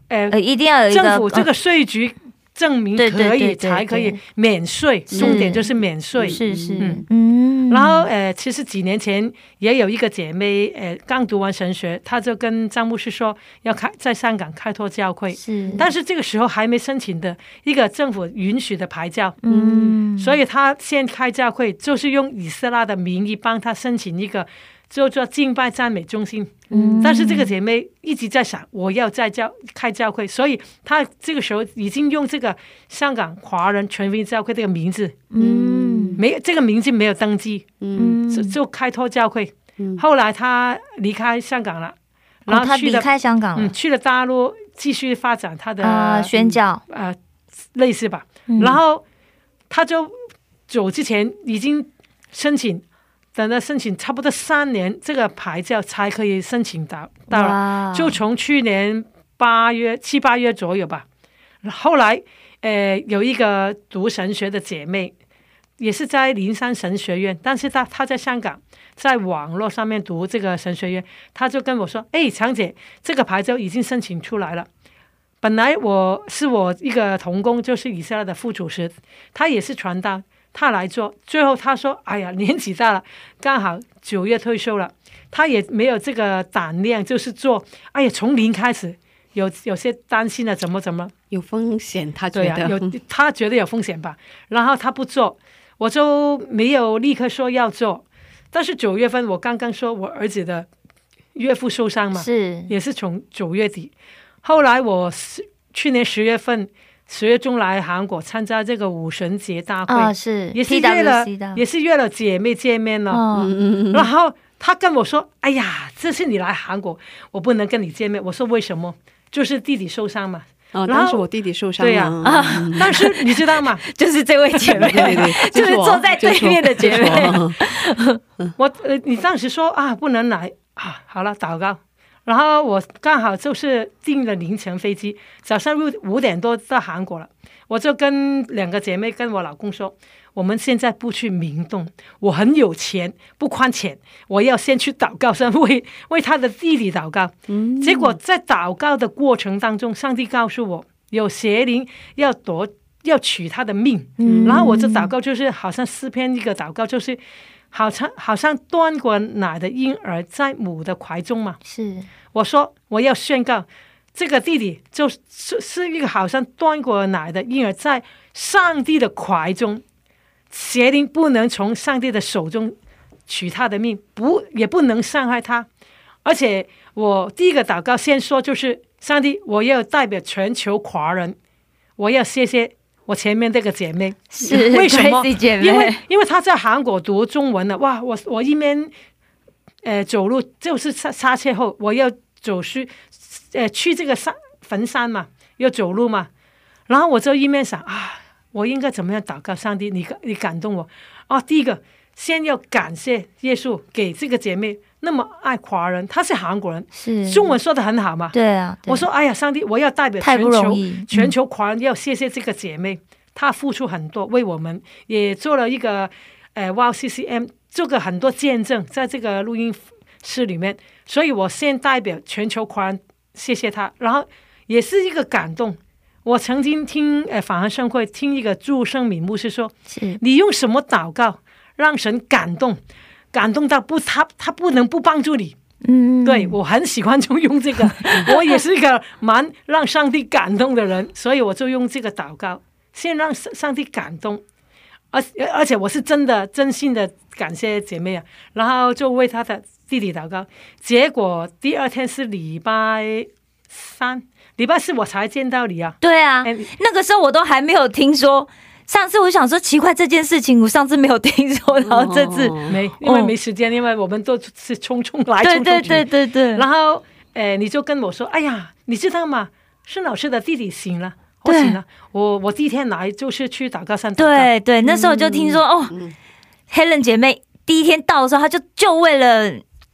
呃呃一定要有一个呃政府这个税局证明可以才可以免税，重点就是免税。是是。嗯。嗯，然后呃，其实几年前也有一个姐妹，呃，刚读完神学，她就跟张牧师说要开在香港开拓教会，是，但是这个时候还没申请的一个政府允许的牌照，嗯，所以她先开教会就是用以色列的名义帮她申请一个。就叫敬拜赞美中心，嗯。但是这个姐妹一直在想，我要在教开教会，所以她这个时候已经用这个香港华人全福音教会这个名字，嗯。没这个名字没有登记，嗯。就就开拓教会。嗯。后来她离开香港了，然哦，她离后去了、开香港了。嗯去了大陆继续发展她的啊，宣教，呃类似吧。嗯。然后她就走之前已经申请，等到申请差不多三年，这个牌照才可以申请到到了。就从去年八月七八月左右吧。后来，呃，有一个读神学的姐妹，也是在灵山神学院，但是她她在香港，在网络上面读这个神学院，她就跟我说：“哎，强姐，这个牌照已经申请出来了。”本来我是我一个同工，就是以色列的副主持，他也是传道，他来做。最后他说：“哎呀，年纪大了，刚好九月退休了，他也没有这个胆量，就是做。哎呀，从零开始，有有些担心了，怎么怎么？有风险，他觉得有他觉得有风险吧，然后他不做，我就没有立刻说要做。但是九月份我刚刚说我儿子的岳父受伤嘛，是也是从九月底。后来我十去年十月份十月中来韩国参加这个武神节大会，啊，是也是约了，也是约了姐妹见面了。然后他跟我说：“哎呀，这次你来韩国，我不能跟你见面。”我说：“为什么？就是弟弟受伤嘛。哦，然后当时我弟弟受伤对呀但是你知道吗？就是这位姐妹，对对对，就是我坐在对面的姐妹，我我呃，你当时说啊，不能来啊，好了，祷告。然后我刚好就是订了凌晨飞机，早上六五点多到韩国了。我就跟两个姐妹跟我老公说，我们现在不去明洞，我很有钱，不宽钱，我要先去祷告，先为 为他的弟弟祷告。嗯结果在祷告的过程当中，上帝告诉我，有邪灵要夺要取他的命。嗯然后我就祷告就是好像诗篇一个祷告，就是好像好像端过奶的婴儿在母的怀中嘛。是我说我要宣告，这个弟弟就是是是一个好像端过奶的婴儿，在上帝的怀中，邪灵不能从上帝的手中取他的命，不也不能伤害他。而且我第一个祷告先说就是上帝，我要代表全球华人，我要谢谢我前面这个姐妹，是 为什么姐妹因为因为她在韩国读中文的，哇，我我一边呃走路就是刹刹车后，我要走去呃去这个山坟山嘛，要走路嘛，然后我就一面想啊，我应该怎么样祷告上帝？你你感动我啊！第一个先要感谢耶稣给这个姐妹那么爱华人，他是韩国人，是。中文说的很好嘛。对啊，对。我说哎呀，上帝，我要代表全球，全球华人要谢谢这个姐妹，她付出很多，为我们也做了一个呃 Wow CCM，做个很多见证，在这个录音室里面，所以我先代表全球华人谢谢她，然后也是一个感动。我曾经听呃法安盛会听一个祝圣敏牧师说，你用什么祷告让神感动，感动到不他他不能不帮助你，嗯，对我很喜欢就用这个，我也是一个蛮让上帝感动的人，所以我就用这个祷告，先让上上帝感动，而而且我是真的真心的感谢姐妹啊，然后就为她的弟弟祷告，结果第二天是礼拜三，礼拜四我才见到你啊，对啊，哎那个时候我都还没有听说。上次我想说奇怪这件事情，我上次没有听说，然后这次，哦没因为没时间，因为我们都是匆匆来匆匆去对对对对对，然后，呃，你就跟我说，哎呀，你知道吗？孙老师的弟弟醒了，我对醒了。我我第一天来就是去祷告山。对对，那时候就听说、哦，Helen 姐妹第一天到的时候，她就就为了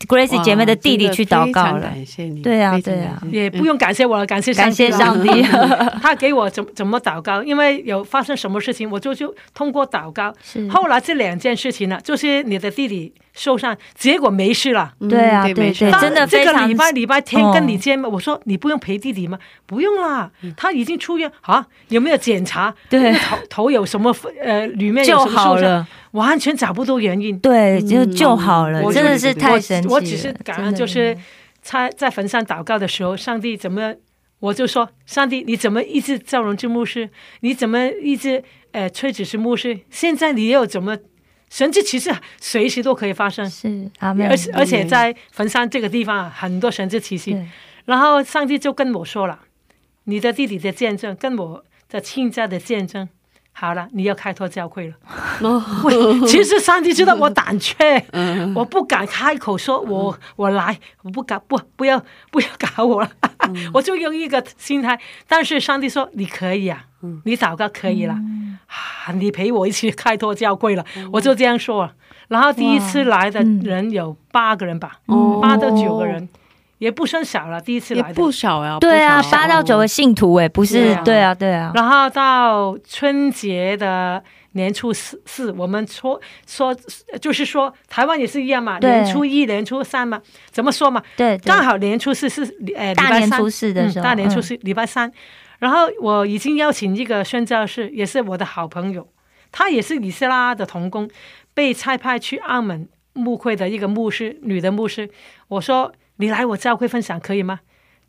Gracie 姐妹的弟弟去祷告了。感谢你，对啊对啊。也不用感谢我了，感谢感谢上帝，他给我怎怎么祷告，因为有发生什么事情，我就就通过祷告。是。后来这两件事情呢，就是你的弟弟受伤，结果没事了。嗯对啊对没事当对真的非常这个礼拜礼拜天哦跟你见面，我说你不用陪弟弟吗？不用啦，他已经出院啊，有没有检查？对头头有什么呃里面有就什么受伤？好了，完全找不到原因。对，就就好了，我真的是太神奇了。我只是感恩，就是他在坟上祷告的时候，上帝怎么，我就说，上帝你怎么医治赵荣之牧师？你怎么一直呃崔子是牧师？现在你又怎么？神迹其实随时都可以发生，是而，且而且在坟山这个地方啊，很多神迹奇迹。然后上帝就跟我说了，你的弟弟的见证跟我的亲家的见证。好了，你要开拓教会了。其实上帝知道我胆怯，嗯。我不敢开口说我我来，我不敢不不要不要搞我。了，嗯。我就用一个心态。但是上帝说你可以啊，嗯。你祷告可以了，啊，你陪我一起开拓教会了，嗯我就这样说啊。然后第一次来的人有八个人吧，哦八到九个人，也不算少了。第一次来的不少呀。对啊八到九个信徒哎，不对是啊？对啊，对啊，然后到春节的年初四四，我们说说就是说台湾也是一样嘛，年初一、年初三嘛，怎么说嘛？对，对刚好年初四是呃大年初四的时候，嗯、大年初嗯四、礼拜三。然后我已经邀请一个宣教士，也是我的好朋友，他也是以斯拉的童工，被差派去澳门牧会的一个牧师，女的牧师。我说你来我教会分享可以吗？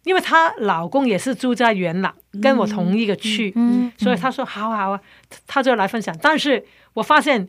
因为她老公也是住在元朗，跟我同一个区，嗯，所以他说好好啊，他就来分享。但是我发现，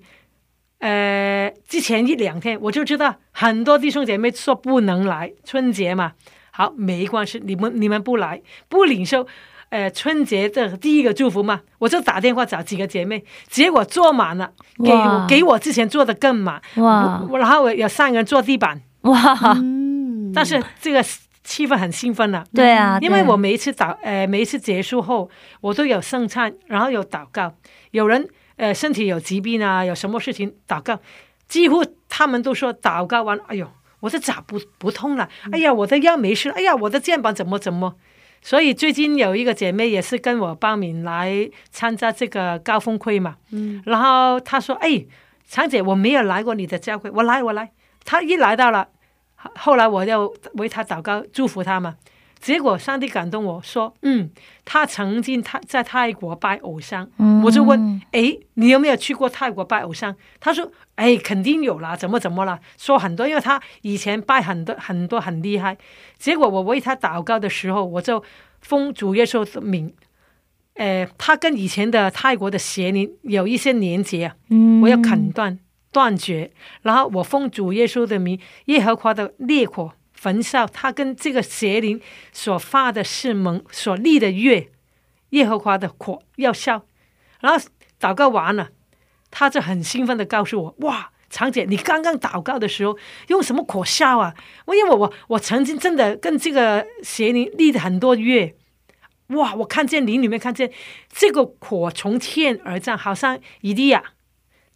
呃，之前一两天我就知道很多弟兄姐妹说不能来春节嘛，好没关系，你们你们不来不领受。呃，春节的第一个祝福嘛，我就打电话找几个姐妹，结果坐满了，给给我之前坐的更满，哇。然后我有三个人坐地板，哇，嗯，但是这个气氛很兴奋了，对啊，因为我每一次祷，呃，每一次结束后，我都有圣餐，然后有祷告。有人呃身体有疾病啊，有什么事情祷告，几乎他们都说祷告完，哎呦，我的脚不不痛了，哎呀，我的腰没事，哎呀，我的肩膀怎么怎么。所以最近有一个姐妹也是跟我报名来参加这个高峰会嘛，嗯，然后她说，哎，常姐，我没有来过你的教会，我来我来。她一来到了，后后来我就为她祷告祝福她嘛，结果上帝感动我说，嗯，他曾经他在泰国拜偶像，嗯我就问，哎，你有没有去过泰国拜偶像？他说，哎，肯定有啦，怎么怎么了？说很多，因为他以前拜很多很多很厉害。结果我为他祷告的时候，我就奉主耶稣的名，呃，他跟以前的泰国的邪灵有一些连接我要砍断断绝，然后我奉主耶稣的名，耶和华的烈火焚烧他跟这个邪灵所发的誓盟所立的约，耶和华的火要烧，然后祷告完了，他就很兴奋的告诉我：“哇，长姐，你刚刚祷告的时候用什么火烧啊？我因为我我曾经真的跟这个邪灵立了很多约。”哇！我看见林里面看见这个火从天而降，好像以利亚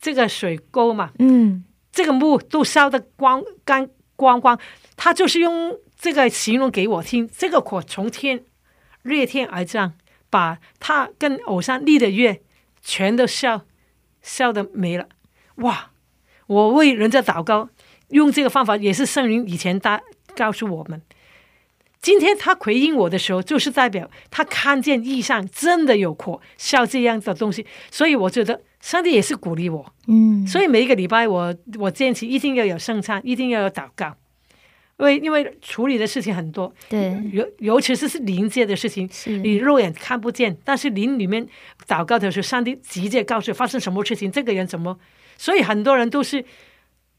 这个水沟嘛，嗯这个木都烧得光干光光，他就是用这个形容给我听，这个火从天裂天而降，把他跟偶像立的约全都烧烧的没了。哇！我为人家祷告，用这个方法也是圣灵以前大告诉我们。今天他回应我的时候，就是代表他看见异象，真的有火烧这样的东西，所以我觉得上帝也是鼓励我。嗯，所以每一个礼拜我我坚持一定要有圣餐，一定要有祷告，因为因为处理的事情很多，对，尤尤其是是灵界的事情，你肉眼看不见，但是灵里面祷告的时候，上帝直接告诉发生什么事情，这个人怎么，所以很多人都是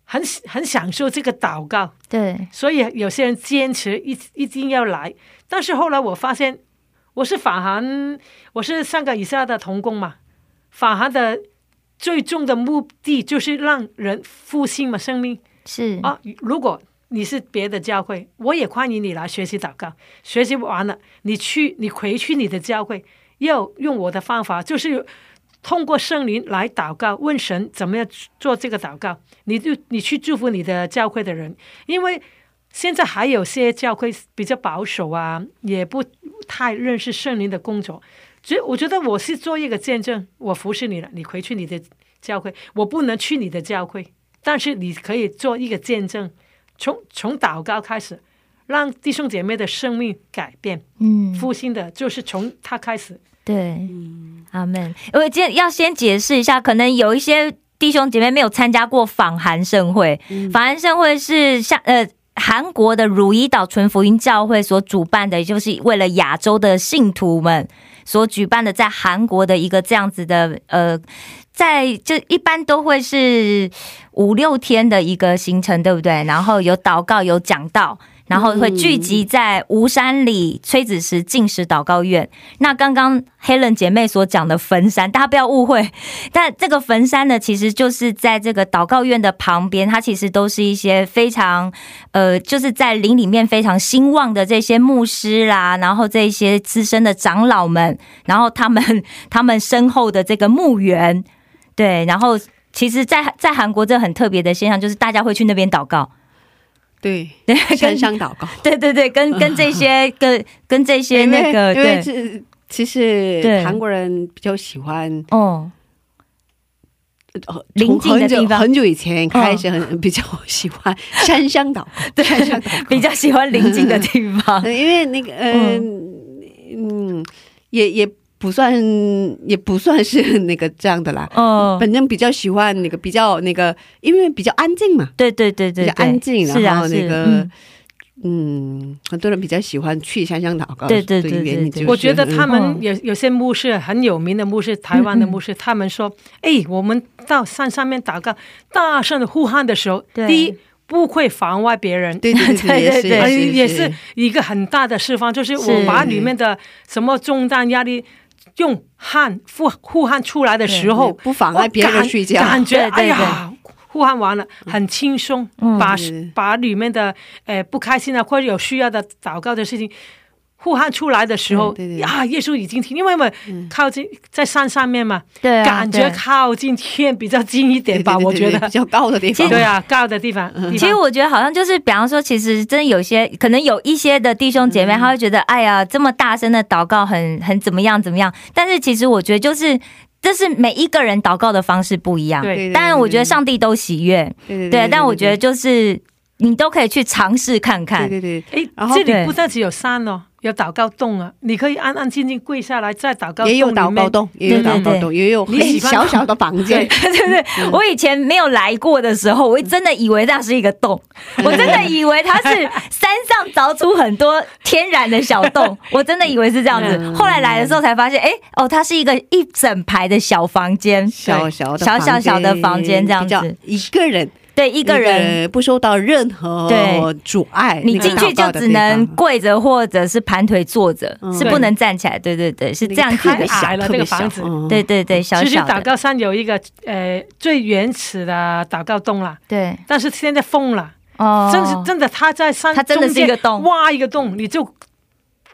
很很享受这个祷告，对，所以有些人坚持一一定要来，但是后来我发现，我是法航，我是上个以下的童工嘛，法航的最终的目的就是让人复兴嘛生命是啊。如果你是别的教会，我也欢迎你来学习祷告，学习完了，你去你回去你的教会，要用我的方法，就是。通过圣灵来祷告，问神怎么样做这个祷告，你就你去祝福你的教会的人，因为现在还有些教会比较保守啊，也不太认识圣灵的工作，所以我觉得我是做一个见证，我服侍你了，你回去你的教会，我不能去你的教会，但是你可以做一个见证，从从祷告开始，让弟兄姐妹的生命改变，嗯，复兴的就是从他开始。对，阿门。因为今天要先解释一下，可能有一些弟兄姐妹没有参加过访韩盛会。访韩盛会是像呃韩国的汝矣岛纯福音教会所主办的，就是为了亚洲的信徒们所举办的，在韩国的一个这样子的呃。在就一般都会是五六天的一个行程，对不对？然后有祷告，有讲道，然后会聚集在吴山里崔子石进食祷告院。那刚刚 Helen 姐妹所讲的坟山，大家不要误会，但这个坟山呢，其实就是在这个祷告院的旁边，它其实都是一些非常呃，就是在林里面非常兴旺的这些牧师啦，然后这些资深的长老们，然后他们 他们身后的这个墓园，对，然后其实在，在韩国这很特别的现象，就是大家会去那边祷告。对，对，山跟上祷告。对对对，跟跟这些 跟跟这些那个因为对。这其实对。韩国人比较喜欢哦，呃邻近的地方。很久以前开始很比较喜欢山上祷告，对比较喜欢临近的地方。呃因为那个嗯。嗯，也也不算也不算是 那个这样的啦。哦，反正比较喜欢那个比较那个，因为比较安静嘛，对对对对，比较安静，然后那个嗯。嗯很多人比较喜欢去山上祷告。对对对对对原因就是我觉得他嗯们有有些牧师很有名的牧师，台湾的牧师，他们说：“哎，我们到山上面祷告，大声的呼喊的时候，第一不会妨碍别人，对对对对 也是一个很大的释放，就是是。我把里面的什么重担压力用汗呼呼汗出来的时候，不妨碍别人睡觉。感感觉对对哎呀。呼喊完了，很轻松，嗯把对。把里面的呃不开心啊，或者有需要的祷告的事情呼喊出来的时候，对对对呀，耶稣已经听，因为我们靠近在山上面嘛，对啊，感觉靠近天比较近一点吧，对对对我觉得对比。较高的地方。对啊，高的地方，其实我觉得好像就是，比方说，其实真的有些可能有一些的弟兄姐妹，他会觉得，哎呀，这么大声的祷告很很怎么样怎么样。但是其实我觉得就是，这是每一个人祷告的方式不一样。对当然，我觉得上帝都喜悦，对对对。但我觉得就是你都可以去尝试看看。对对对，哎然，后这对里不但只有山哦，有祷告洞啊，你可以安安静静跪下来，再祷告洞也有祷告洞，也有祷告洞，也有很你喜欢小小的房间。对对对，我以前没有来过的时候，我真的以为那是一个洞，我真的以为它是山上凿出很多天然的小洞，我真的以为是这样子。嗯。后来来的时候才发现，哎，哦，它是一个一整排的小房间，小小的小小小的房间这样子，一个人对，一个人。不受到任何对阻碍，你进去就只能跪着或者是盘腿坐着，嗯是不能站起来。对对对，是这样子太。矮了特别这个房子对对对，小其实。祷告山有一个呃最原始的祷告洞啦，对，但是现在封了，哦，真是真的，他在山他真的是一个洞中间挖一个洞，你就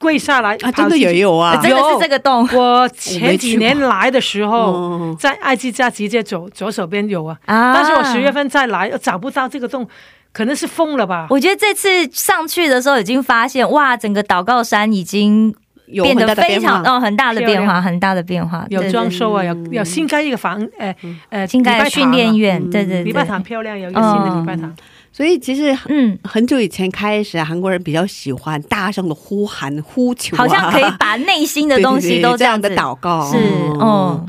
跪下来啊，真的也有。啊，真的是这个洞。我前几年来的时候，嗯 在爱基家直接走左手边有啊，啊。但是我十月份再来，找不到这个洞，可能是封了吧。我觉得这次上去的时候已经发现，哇，整个祷告山已经有变得非。常哦很大的变化，很大的变化，有对装修啊，有嗯。有新盖一个房，呃呃，新盖的训练院，嗯对对对，礼拜堂漂亮，有一个新的礼拜堂。所以其实嗯，很久以前开始，韩国人比较喜欢大声的呼喊、呼求啊，好像可以把内心的东西都这样的祷告，是，哦，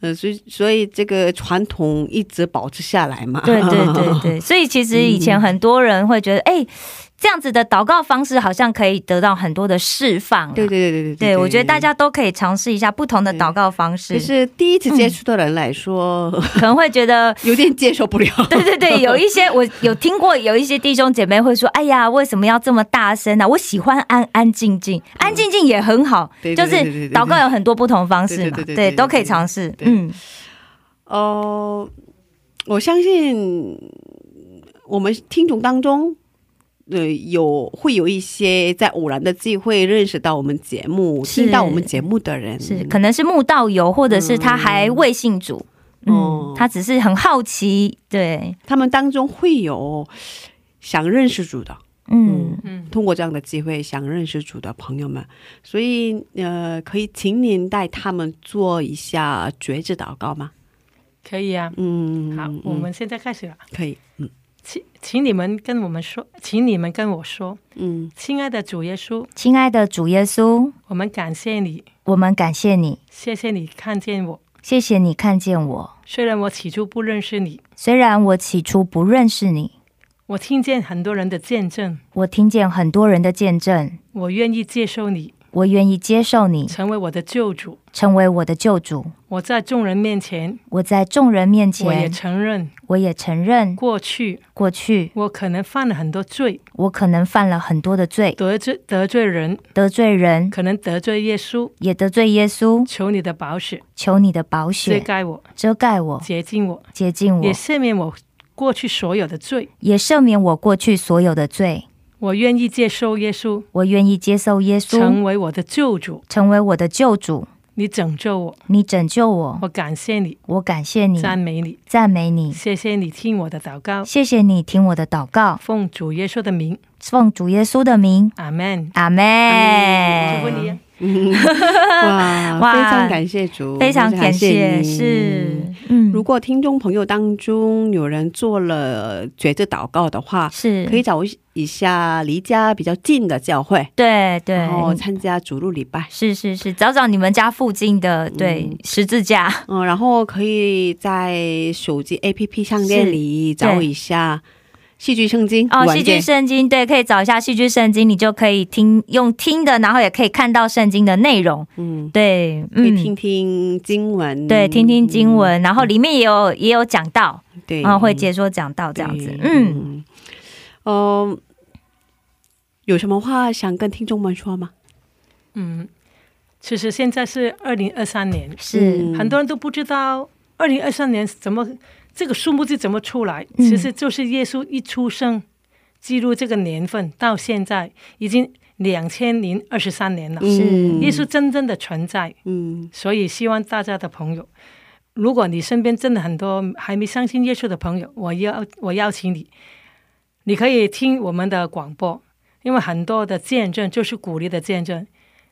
呃，所以所以这个传统一直保持下来嘛。对对对对，所以其实以前很多人会觉得，哎，这样子的祷告方式好像可以得到很多的释放啊，对对对对对对，我觉得大家都可以尝试一下不同的祷告方式。可，是第一次接触的人来说，可能会觉得 有点接受不了。对对对，有一些我有听过，有一些弟兄姐妹会说：“哎呀，为什么要这么大声呢、我喜欢安安静静，安静静也很好。对就是祷告有很多不同方式嘛，对都可以尝试。嗯，哦、我相信我们听众当中，呃，有会有一些在偶然的机会认识到我们节目、听到我们节目的人，是可能是慕道友，或者是他还未信主，嗯哦，他只是很好奇，对，他们当中会有想认识主的，嗯，嗯，通过这样的机会想认识主的朋友们，所以呃，可以请您带他们做一下觉知祷告吗？可以啊。嗯，好，嗯我们现在开始了。可以，嗯请请你们跟我们说，请你们跟我说，嗯，亲爱的主耶稣，亲爱的主耶稣，我们感谢你，我们感谢你，谢谢你看见我。谢谢你看见我，虽然我起初不认识你，虽然我起初不认识你，我听见很多人的见证，我听见很多人的见证，我愿意接受你，我愿意接受你，成为我的救主。成为我的救主。我在众人面前，我在众人面前我也，承认我也承认过去过去我可能犯了很多罪，我可能犯了很多的罪，得罪得罪人，得罪人，可能得罪耶稣。也得罪耶稣。求你的保血求你的宝遮盖我，遮盖我，洁净我，洁净也我，赦免我过去所有的罪。也赦免我过去所有的罪。我愿意接受耶稣我愿意接受耶稣成为我的救主，成为我的救主。你拯救我，你拯救我，我感谢你，我感谢你，赞美你，赞美你。谢谢你听我的祷告，谢谢你听我的祷告，奉主耶稣的名，奉主耶稣的名，阿门。阿祝门。福你。哇，哇非常感谢主，非常感谢，你。是，嗯，如果听众朋友当中有人做了觉知祷告的话，是。可以找一下离家比较近的教会，对对，然后参加主路礼拜。是是是，找找你们家附近的对、十字架，嗯，然后可以在手机 APP 商店里找一下戏剧圣经哦，戏剧圣经，对，可以找一下戏剧圣经，你就可以听用听的，然后也可以看到圣经的内容，嗯，对，嗯，可以听听经文，对，听听经文，然后里面也有也有讲道，嗯，对，然后会解说讲到这样子对，嗯，嗯，呃，有什么话想跟听众们说吗？嗯，其实现在是二零二三年，是，嗯。很多人都不知道二零二三年怎么这个数目字怎么出来，嗯其实就是耶稣一出生记录这个年份到现在已经两千零二十三年了，是耶稣真正的存在。嗯所以希望大家的朋友，如果你身边真的很多还没相信耶稣的朋友，我邀我邀请你，你可以听我们的广播，因为很多的见证就是鼓励的见证，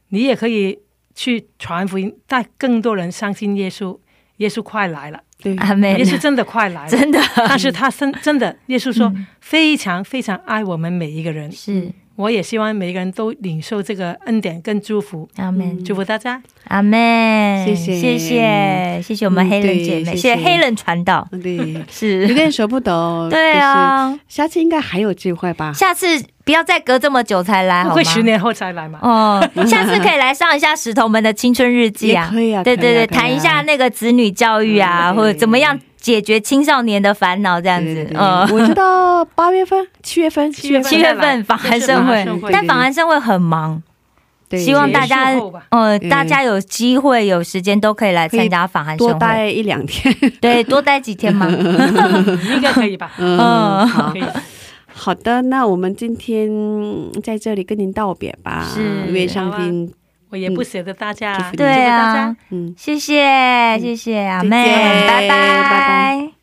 你也可以去传福音，带更多人相信耶稣。耶稣快来了，对，耶，稣真的快来了，真的。但是他真 真的，耶稣说非常非常爱我们每一个人，是我也希望每个人都领受这个恩典跟祝福，阿门，祝福大家。阿妹，谢谢。谢谢。谢谢我们嗯黑人姐妹，谢谢。黑人传道，对，有是，点舍不得，对就是啊，下次应该还有机会吧？下次不要再隔这么久才来？不会十年后才来嘛？哦，下次可以来上一下石头们的青春日记啊，也可以啊对对对，谈一下那个子女教育啊，嗯或者怎么样解决青少年的烦恼这样子嗯。我知道八月份、七月份、七月份七月份访韩盛会但访韩盛会很忙，对希望大家呃，大家有机会有时间都可以来参加访韩盛会，多待一两天。对，多待几天嘛。应该可以吧？嗯好可以。好的，那我们今天在这里跟您道别吧。是因为上天，我也不舍得大家，对啊，嗯，谢谢谢谢阿妹，拜拜。拜拜。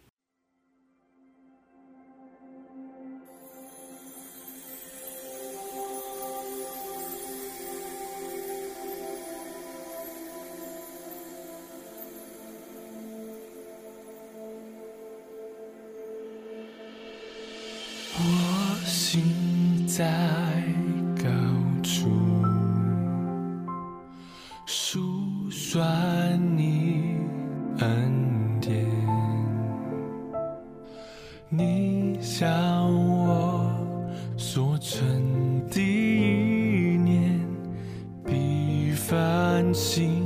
算你恩典。你向我所存的意念，比繁星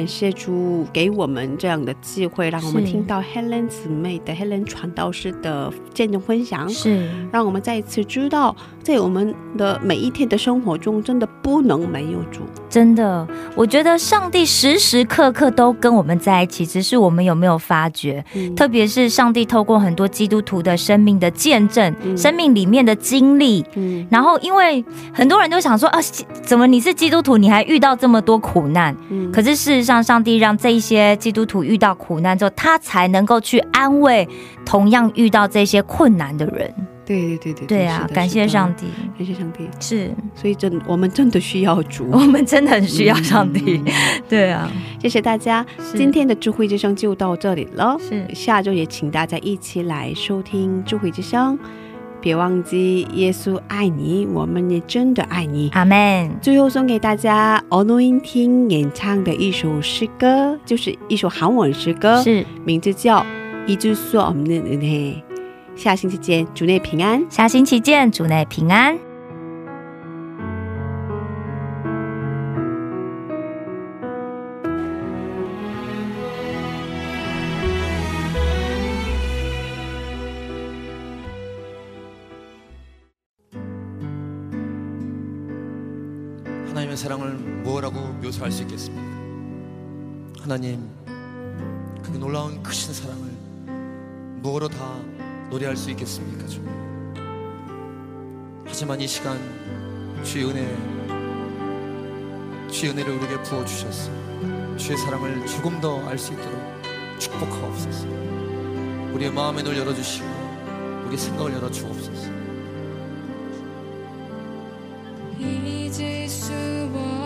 感谢主给我们这样的机会，让我们听到 Helen 姊妹的 Helen 传道师的见证分享，是。让我们再一次知道，在我们的每一天的生活中，真的不能没有主。真的，我觉得上帝时时刻刻都跟我们在一起，只是我们有没有发觉？嗯。特别是上帝透过很多基督徒的生命的见证，嗯。生命里面的经历，嗯。然后因为很多人都想说啊，怎么你是基督徒，你还遇到这么多苦难？嗯。可是事实上，上帝让这一些基督徒遇到苦难之后，他才能够去安慰同样遇到这些困难的人。对对对对对啊，感谢上帝，感谢上帝。是所以真我们真的需要主我。们真的很需要上帝。对啊，谢谢大家，今天的智慧之声就到这里了。是下周也请大家一起来收听智慧之声，别忘记，耶稣爱你，我们也真的爱你，阿门。最后送给大家，阿诺英听演唱的一首诗歌，就是一首韩文诗歌，是名字叫《一直说我们人类》。下星期见，主内平安。下星期见，主内平安。 고 묘사할 수 있겠습니까? 하나님, 그 놀라운 크신 사랑을 뭐로 다 노래할 수 있겠습니까, 주? 하지만 이 시간 주의 은혜, 주의 은혜를 우리에게 부어 주셨어. 주의 사랑을 조금 더 알 수 있도록 축복하옵소서. 우리의 마음의 눈을 열어 주시고 우리 생각을 열어 주옵소서. 잊을 수 없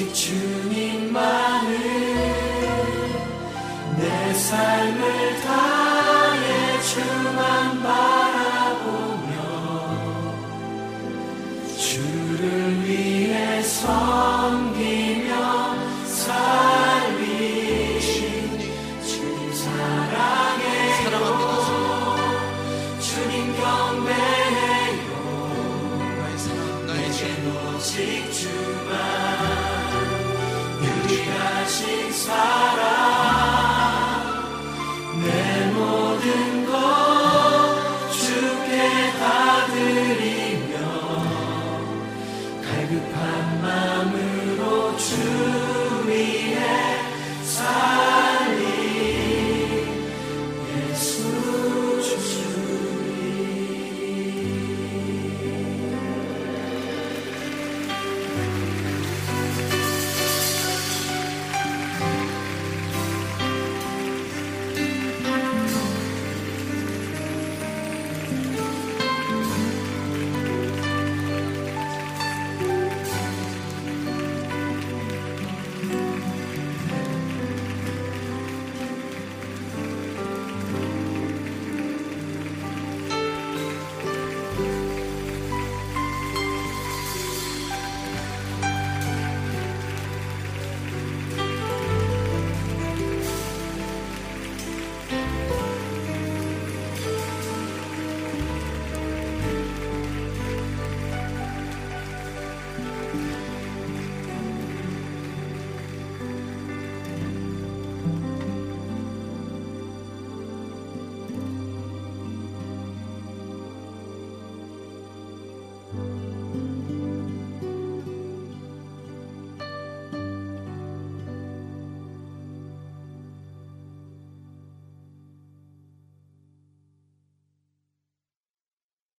teach you